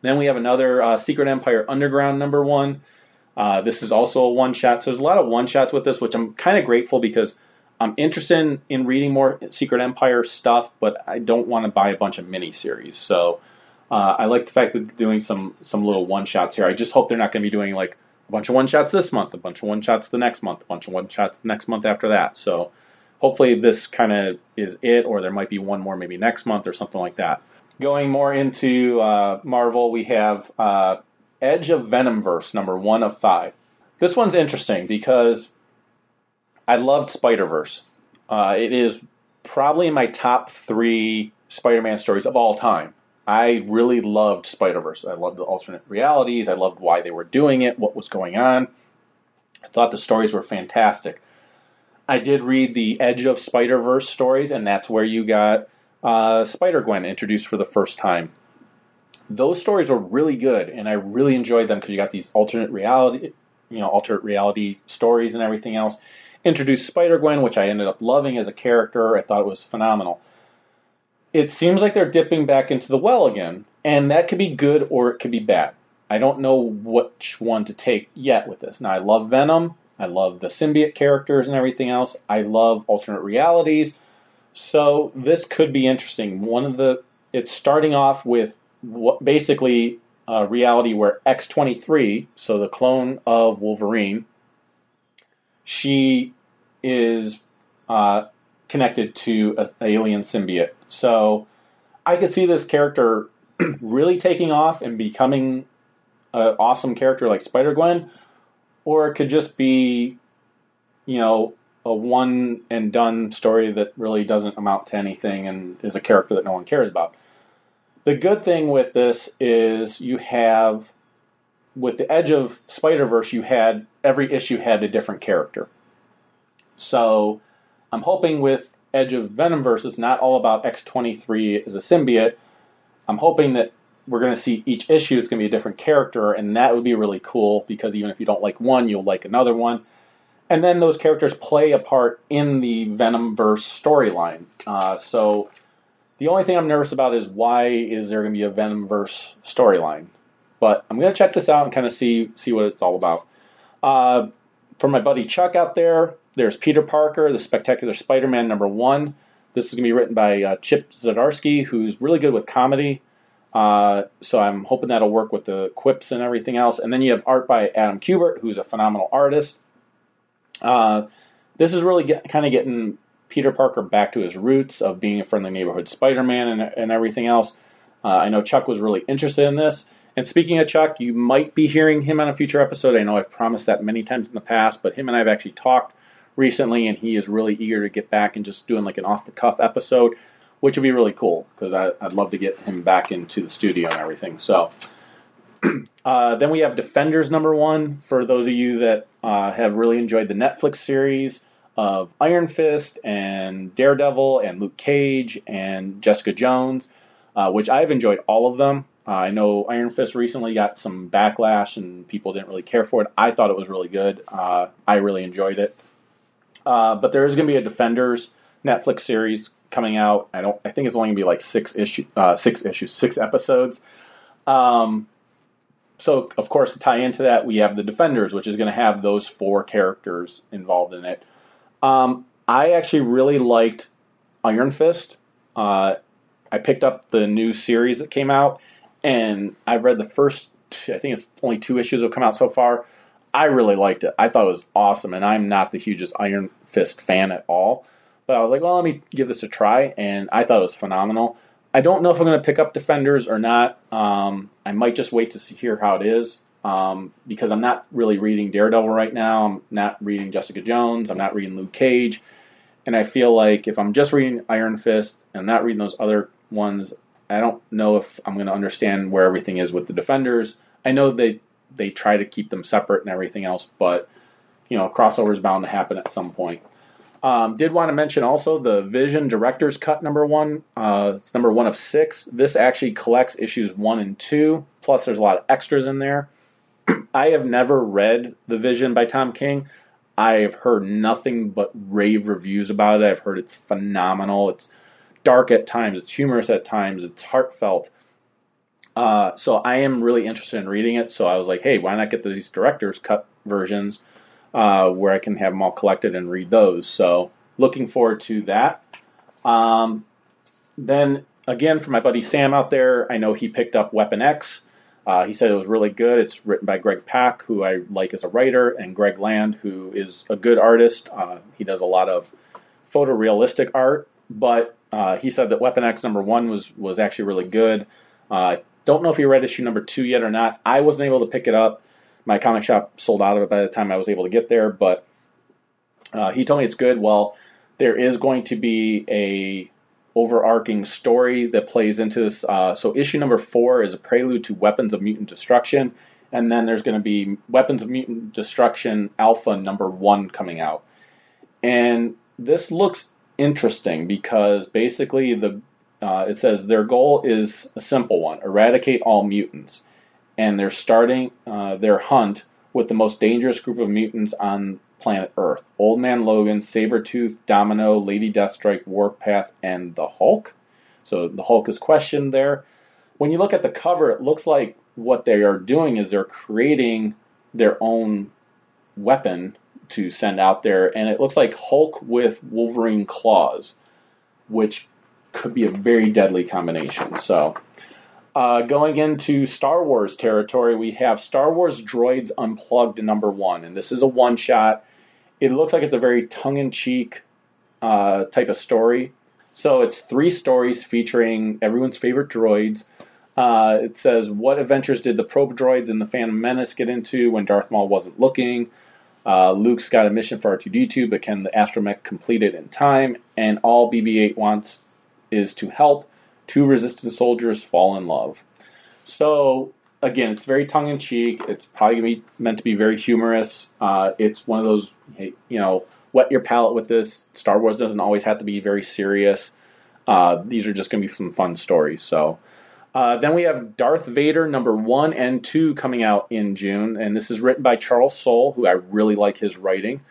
Then we have another uh, Secret Empire Underground number one. Uh, this is also a one shot. So there's a lot of one shots with this, which I'm kind of grateful because I'm interested in, in, reading more Secret Empire stuff, but I don't want to buy a bunch of miniseries. So Uh, I like the fact that they're doing some some little one shots here. I just hope they're not going to be doing like a bunch of one shots this month, a bunch of one shots the next month, a bunch of one shots the next month after that. So hopefully this kind of is it, or there might be one more maybe next month or something like that. Going more into uh, Marvel, we have uh, Edge of Venomverse, number one of five. This one's interesting because I loved Spider Verse. Uh, it is probably my top three Spider-Man stories of all time. I really loved Spider-Verse. I loved the alternate realities. I loved why they were doing it, what was going on. I thought the stories were fantastic. I did read the Edge of Spider-Verse stories, and that's where you got uh, Spider-Gwen introduced for the first time. Those stories were really good, and I really enjoyed them because you got these alternate reality, you know, alternate reality stories and everything else introduced Spider Gwen, which I ended up loving as a character. I thought it was phenomenal. It seems like they're dipping back into the well again, and that could be good or it could be bad. I don't know which one to take yet with this. Now, I love Venom. I love the symbiote characters and everything else. I love alternate realities. So this could be interesting. One of the it's starting off with what basically a reality where X23, so the clone of Wolverine, she is uh, connected to an alien symbiote. So I could see this character really taking off and becoming an awesome character like Spider Gwen, or it could just be, you know, a one and done story that really doesn't amount to anything and is a character that no one cares about. The good thing with this is you have with the Edge of Spider Verse, you had every issue had a different character. So I'm hoping with Edge of Venomverse, it's not all about X23 as a symbiote. I'm hoping that we're going to see each issue is going to be a different character, and that would be really cool because even if you don't like one, you'll like another one. And then those characters play a part in the Venomverse storyline. Uh, so the only thing I'm nervous about is why is there going to be a Venomverse storyline? But I'm going to check this out and kind of see see what it's all about. Uh, for my buddy Chuck out there, there's Peter Parker, the Spectacular Spider-Man number one. This is going to be written by uh, Chip Zdarsky, who's really good with comedy. Uh, so I'm hoping that'll work with the quips and everything else. And then you have art by Adam Kubert, who's a phenomenal artist. Uh, this is really get, kind of getting Peter Parker back to his roots of being a friendly neighborhood Spider-Man and, and everything else. Uh, I know Chuck was really interested in this. And speaking of Chuck, you might be hearing him on a future episode. I know I've promised that many times in the past, but him and I have actually talked recently, and he is really eager to get back and just doing like an off the cuff episode, which would be really cool because I'd love to get him back into the studio and everything. So. Uh, then we have Defenders number one for those of you that uh, have really enjoyed the Netflix series of Iron Fist and Daredevil and Luke Cage and Jessica Jones, uh, which I've enjoyed all of them. Uh, I know Iron Fist recently got some backlash and people didn't really care for it. I thought it was really good. Uh, I really enjoyed it. Uh, but there is going to be a Defenders Netflix series coming out. I don't. I think it's only going to be like six issue, uh, six issues, six episodes. Um, so of course to tie into that, we have the Defenders, which is going to have those four characters involved in it. Um, I actually really liked Iron Fist. Uh, I picked up the new series that came out and I've read the first. I think it's only two issues have come out so far. I really liked it. I thought it was awesome, and I'm not the hugest Iron Fist fan at all. But I was like, well, let me give this a try, and I thought it was phenomenal. I don't know if I'm going to pick up Defenders or not. Um, I might just wait to see, hear how it is um, because I'm not really reading Daredevil right now. I'm not reading Jessica Jones. I'm not reading Luke Cage. And I feel like if I'm just reading Iron Fist and not reading those other ones, I don't know if I'm going to understand where everything is with the defenders. I know they they try to keep them separate and everything else, but you know, crossover is bound to happen at some point. Um, did want to mention also the Vision Director's Cut number one. Uh, it's number one of six. This actually collects issues one and two. Plus, there's a lot of extras in there. I have never read The Vision by Tom King. I have heard nothing but rave reviews about it. I've heard it's phenomenal. It's dark at times, it's humorous at times, it's heartfelt. Uh, so I am really interested in reading it. So I was like, hey, why not get these director's cut versions uh, where I can have them all collected and read those? So looking forward to that. Um, then again, for my buddy Sam out there, I know he picked up Weapon X. Uh, he said it was really good. It's written by Greg Pak, who I like as a writer, and Greg Land, who is a good artist. Uh, he does a lot of photorealistic art, but uh, he said that Weapon X number one was was actually really good. Uh, don't know if he read issue number two yet or not. I wasn't able to pick it up. My comic shop sold out of it by the time I was able to get there, but uh, he told me it's good. Well, there is going to be a overarching story that plays into this. Uh, so issue number four is a prelude to Weapons of Mutant Destruction, and then there's going to be Weapons of Mutant Destruction Alpha number one coming out. And this looks interesting because basically the uh, it says their goal is a simple one: eradicate all mutants, and they're starting uh, their hunt with the most dangerous group of mutants on planet Earth. Old Man Logan, Sabretooth, Domino, Lady Deathstrike, Warpath, and the Hulk. So the Hulk is questioned there. When you look at the cover, it looks like what they are doing is they're creating their own weapon to send out there, and it looks like Hulk with Wolverine claws, which could be a very deadly combination. So, uh, going into Star Wars territory, we have Star Wars Droids Unplugged number one, and this is a one shot. It looks like it's a very tongue in cheek uh, type of story. So, it's three stories featuring everyone's favorite droids. Uh, it says, What adventures did the probe droids and the Phantom Menace get into when Darth Maul wasn't looking? Uh, Luke's got a mission for R2D2, but can the astromech complete it in time? And all BB-8 wants is to help two resistance soldiers fall in love. So again, it's very tongue in cheek. It's probably gonna be meant to be very humorous. Uh, it's one of those, you know, wet your palate with this. Star Wars doesn't always have to be very serious. Uh, these are just gonna be some fun stories. So. Uh, then we have Darth Vader number one and two coming out in June, and this is written by Charles Soule, who I really like his writing.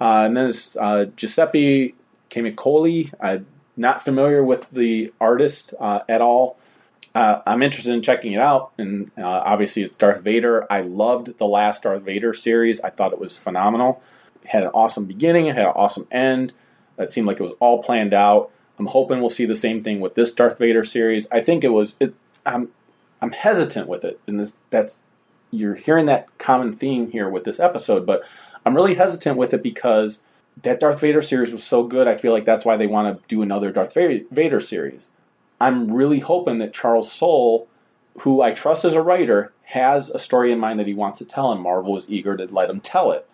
Uh, and then there's uh, Giuseppe Camuncoli. I'm not familiar with the artist uh, at all. Uh, I'm interested in checking it out, and uh, obviously it's Darth Vader. I loved the last Darth Vader series. I thought it was phenomenal. It had an awesome beginning. It had an awesome end. It seemed like it was all planned out. I'm hoping we'll see the same thing with this Darth Vader series. I think it was. It, I'm I'm hesitant with it, and this that's you're hearing that common theme here with this episode, but I'm really hesitant with it because that Darth Vader series was so good. I feel like that's why they want to do another Darth Vader series. I'm really hoping that Charles Soule, who I trust as a writer, has a story in mind that he wants to tell, and Marvel is eager to let him tell it.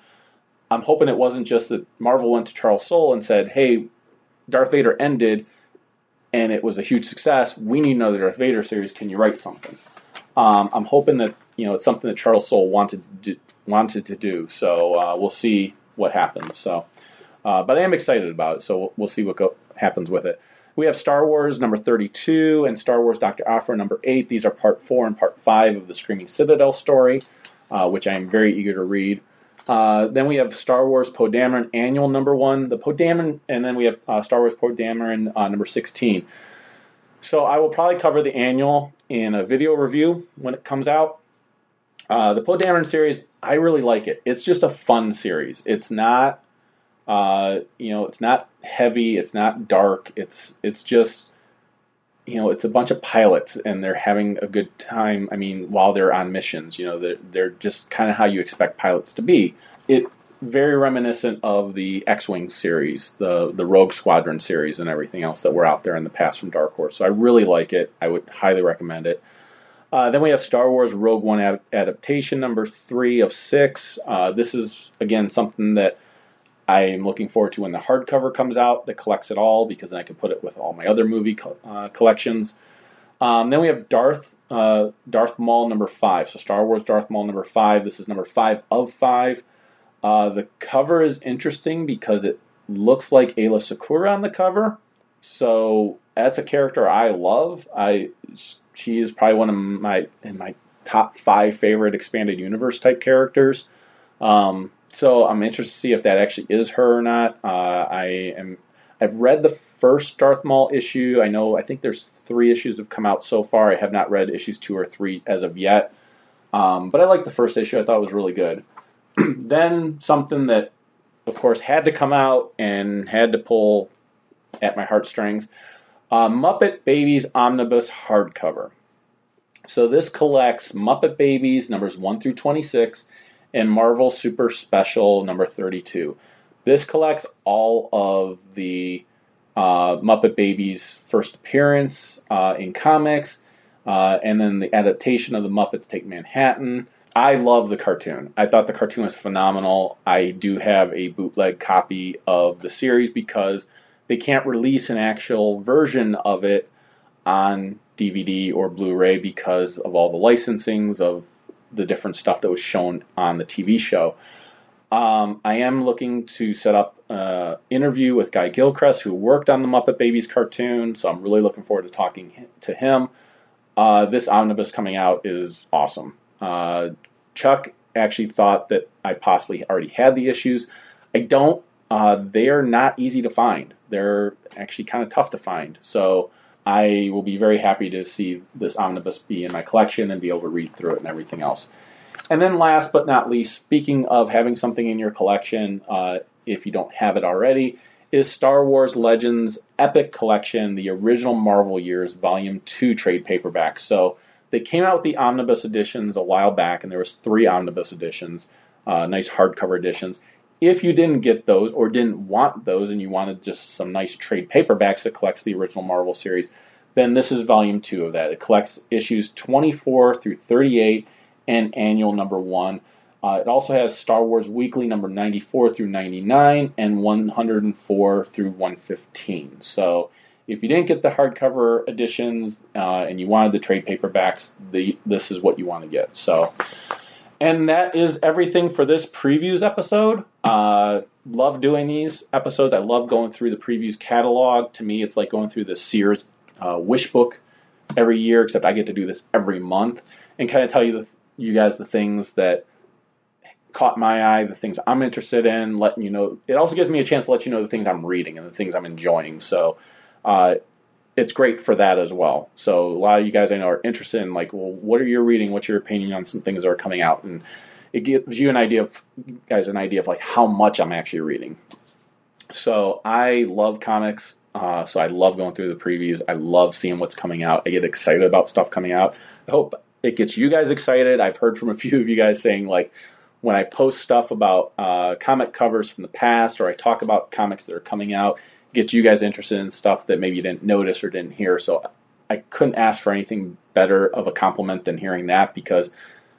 I'm hoping it wasn't just that Marvel went to Charles Soule and said, "Hey, Darth Vader ended and it was a huge success. We need another Darth Vader series. Can you write something? Um, I'm hoping that you know it's something that Charles Soule wanted to do, wanted to do. So uh, we'll see what happens. So, uh, but I am excited about it. So we'll see what go- happens with it. We have Star Wars number 32 and Star Wars Dr. Aphra number 8. These are part 4 and part 5 of the Screaming Citadel story, uh, which I am very eager to read. Uh, then we have Star Wars Poe Dameron Annual number one, the Poe Dameron, and then we have uh, Star Wars Poe Dameron uh, number 16. So I will probably cover the annual in a video review when it comes out. Uh, the Poe Dameron series, I really like it. It's just a fun series. It's not, uh, you know, it's not heavy. It's not dark. It's it's just you know, it's a bunch of pilots and they're having a good time. I mean, while they're on missions, you know, they're, they're just kind of how you expect pilots to be. It very reminiscent of the X-wing series, the the Rogue Squadron series, and everything else that were out there in the past from Dark Horse. So I really like it. I would highly recommend it. Uh, then we have Star Wars Rogue One ad- adaptation number three of six. Uh, this is again something that I'm looking forward to when the hardcover comes out that collects it all because then I can put it with all my other movie uh, collections. Um, then we have Darth uh, Darth Maul number five. So Star Wars Darth Maul number five. This is number five of five. Uh, the cover is interesting because it looks like Aayla Secura on the cover. So that's a character I love. I she is probably one of my in my top five favorite expanded universe type characters. Um, so I'm interested to see if that actually is her or not. Uh, I am. I've read the first Darth Maul issue. I know. I think there's three issues that have come out so far. I have not read issues two or three as of yet. Um, but I like the first issue. I thought it was really good. then something that, of course, had to come out and had to pull at my heartstrings. Uh, Muppet Babies Omnibus Hardcover. So this collects Muppet Babies numbers 1 through 26 and Marvel Super Special number 32. This collects all of the uh, Muppet Babies' first appearance uh, in comics, uh, and then the adaptation of the Muppets Take Manhattan. I love the cartoon. I thought the cartoon was phenomenal. I do have a bootleg copy of the series because they can't release an actual version of it on DVD or Blu-ray because of all the licensings of the different stuff that was shown on the TV show. Um, I am looking to set up an interview with Guy Gilchrist, who worked on the Muppet Babies cartoon, so I'm really looking forward to talking to him. Uh, this omnibus coming out is awesome. Uh, Chuck actually thought that I possibly already had the issues. I don't. Uh, they are not easy to find. They're actually kind of tough to find. So I will be very happy to see this omnibus be in my collection and be able to read through it and everything else. And then last but not least, speaking of having something in your collection, uh, if you don't have it already, is Star Wars Legends Epic Collection, the original Marvel Years Volume 2 trade paperback. So they came out with the omnibus editions a while back, and there was three omnibus editions, uh, nice hardcover editions. If you didn't get those or didn't want those and you wanted just some nice trade paperbacks that collects the original Marvel series, then this is volume two of that. It collects issues 24 through 38 and annual number one. Uh, it also has Star Wars Weekly number 94 through 99 and 104 through 115. So if you didn't get the hardcover editions uh, and you wanted the trade paperbacks, the, this is what you want to get. So and that is everything for this previews episode. Uh, love doing these episodes. I love going through the previews catalog. To me, it's like going through the Sears uh, wish book every year, except I get to do this every month and kind of tell you the, you guys the things that caught my eye, the things I'm interested in, letting you know. It also gives me a chance to let you know the things I'm reading and the things I'm enjoying. So uh, it's great for that as well. So a lot of you guys I know are interested in like, well, what are you reading? What's your opinion on some things that are coming out? And it gives you an idea of guys an idea of like how much I'm actually reading. So I love comics. Uh, so I love going through the previews. I love seeing what's coming out. I get excited about stuff coming out. I hope it gets you guys excited. I've heard from a few of you guys saying like when I post stuff about uh, comic covers from the past or I talk about comics that are coming out, get you guys interested in stuff that maybe you didn't notice or didn't hear. So I couldn't ask for anything better of a compliment than hearing that because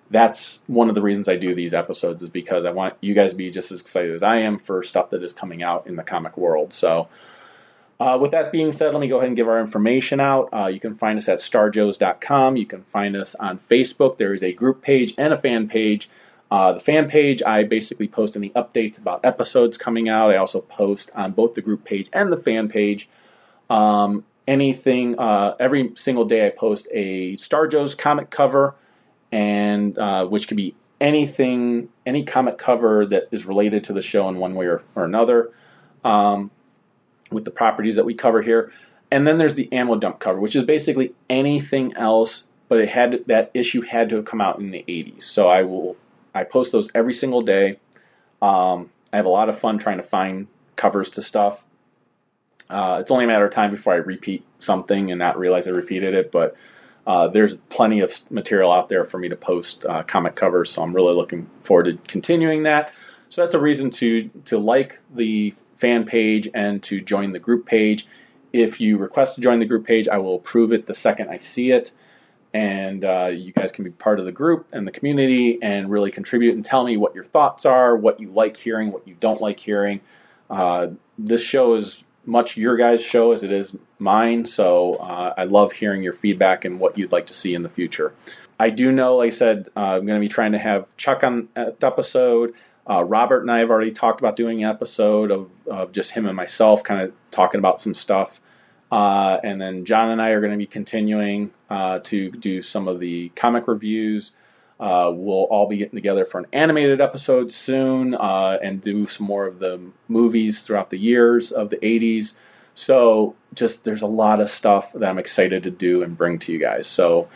that's one of the reasons I do these episodes is because I want you guys to be just as excited as I am for stuff that is coming out in the comic world. So uh, with that being said, let me go ahead and give our information out. Uh, you can find us at starjoes.com. You can find us on Facebook. There is a group page and a fan page. Uh, the fan page, I basically post any updates about episodes coming out. I also post on both the group page and the fan page. Um, anything, uh, every single day I post a Star Joe's comic cover, and uh, which could be anything, any comic cover that is related to the show in one way or, or another, um, with the properties that we cover here. And then there's the ammo dump cover, which is basically anything else, but it had that issue had to have come out in the 80s. So I will I post those every single day. Um, I have a lot of fun trying to find covers to stuff. Uh, it's only a matter of time before I repeat something and not realize I repeated it, but uh, there's plenty of material out there for me to post uh, comic covers, so I'm really looking forward to continuing that. So that's a reason to to like the fan page and to join the group page. If you request to join the group page, I will approve it the second I see it and uh, you guys can be part of the group and the community and really contribute and tell me what your thoughts are, what you like hearing, what you don't like hearing. Uh, this show is much your guys' show as it is mine, so uh, I love hearing your feedback and what you'd like to see in the future. I do know, like I said, uh, I'm going to be trying to have Chuck on that episode. Uh, Robert and I have already talked about doing an episode of, of just him and myself, kind of talking about some stuff. Uh, and then John and I are going to be continuing uh, to do some of the comic reviews. Uh, we'll all be getting together for an animated episode soon uh, and do some more of the movies throughout the years of the 80s. So, just there's a lot of stuff that I'm excited to do and bring to you guys. So,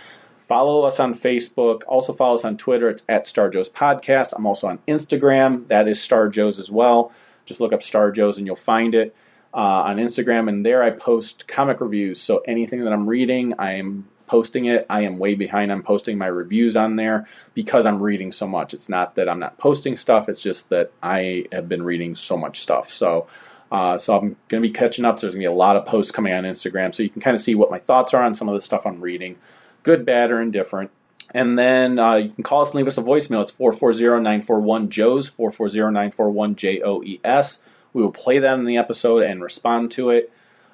follow us on Facebook. Also, follow us on Twitter. It's at Star Joe's Podcast. I'm also on Instagram. That is Star Joe's as well. Just look up Star Joe's and you'll find it. Uh, on Instagram, and there I post comic reviews. So anything that I'm reading, I am posting it. I am way behind on posting my reviews on there because I'm reading so much. It's not that I'm not posting stuff, it's just that I have been reading so much stuff. So, uh, so I'm going to be catching up. So there's going to be a lot of posts coming on Instagram, so you can kind of see what my thoughts are on some of the stuff I'm reading, good, bad, or indifferent. And then uh, you can call us and leave us a voicemail. It's 440-941-JOES, 440-941-J-O-E-S. We will play that in the episode and respond to it.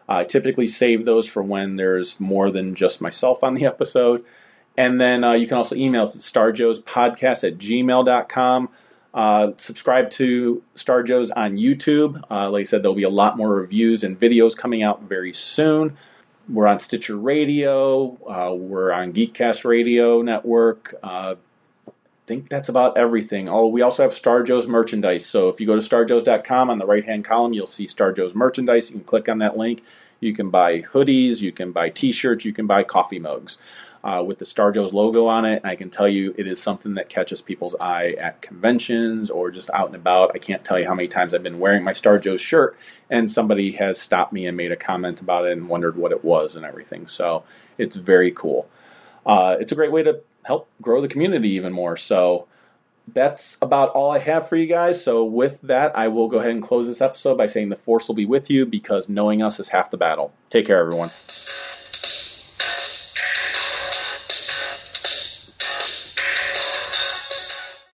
I typically save those for when there's more than just myself on the episode. And then uh, you can also email us at starjoespodcast at gmail.com. Uh, subscribe to Star Joe's on YouTube. Uh, like I said, there'll be a lot more reviews and videos coming out very soon. We're on Stitcher Radio. Uh, we're on Geekcast Radio Network. Think that's about everything. Oh, we also have Star Joe's merchandise. So if you go to starjoes.com on the right hand column, you'll see Star Joe's merchandise. You can click on that link. You can buy hoodies, you can buy t shirts, you can buy coffee mugs uh, with the Star Joe's logo on it. I can tell you it is something that catches people's eye at conventions or just out and about. I can't tell you how many times I've been wearing my Star Joe's shirt and somebody has stopped me and made a comment about it and wondered what it was and everything. So it's very cool. Uh, it's a great way to help grow the community even more. So that's about all I have for you guys. So with that, I will go ahead and close this episode by saying the force will be with you because knowing us is half the battle. Take care, everyone.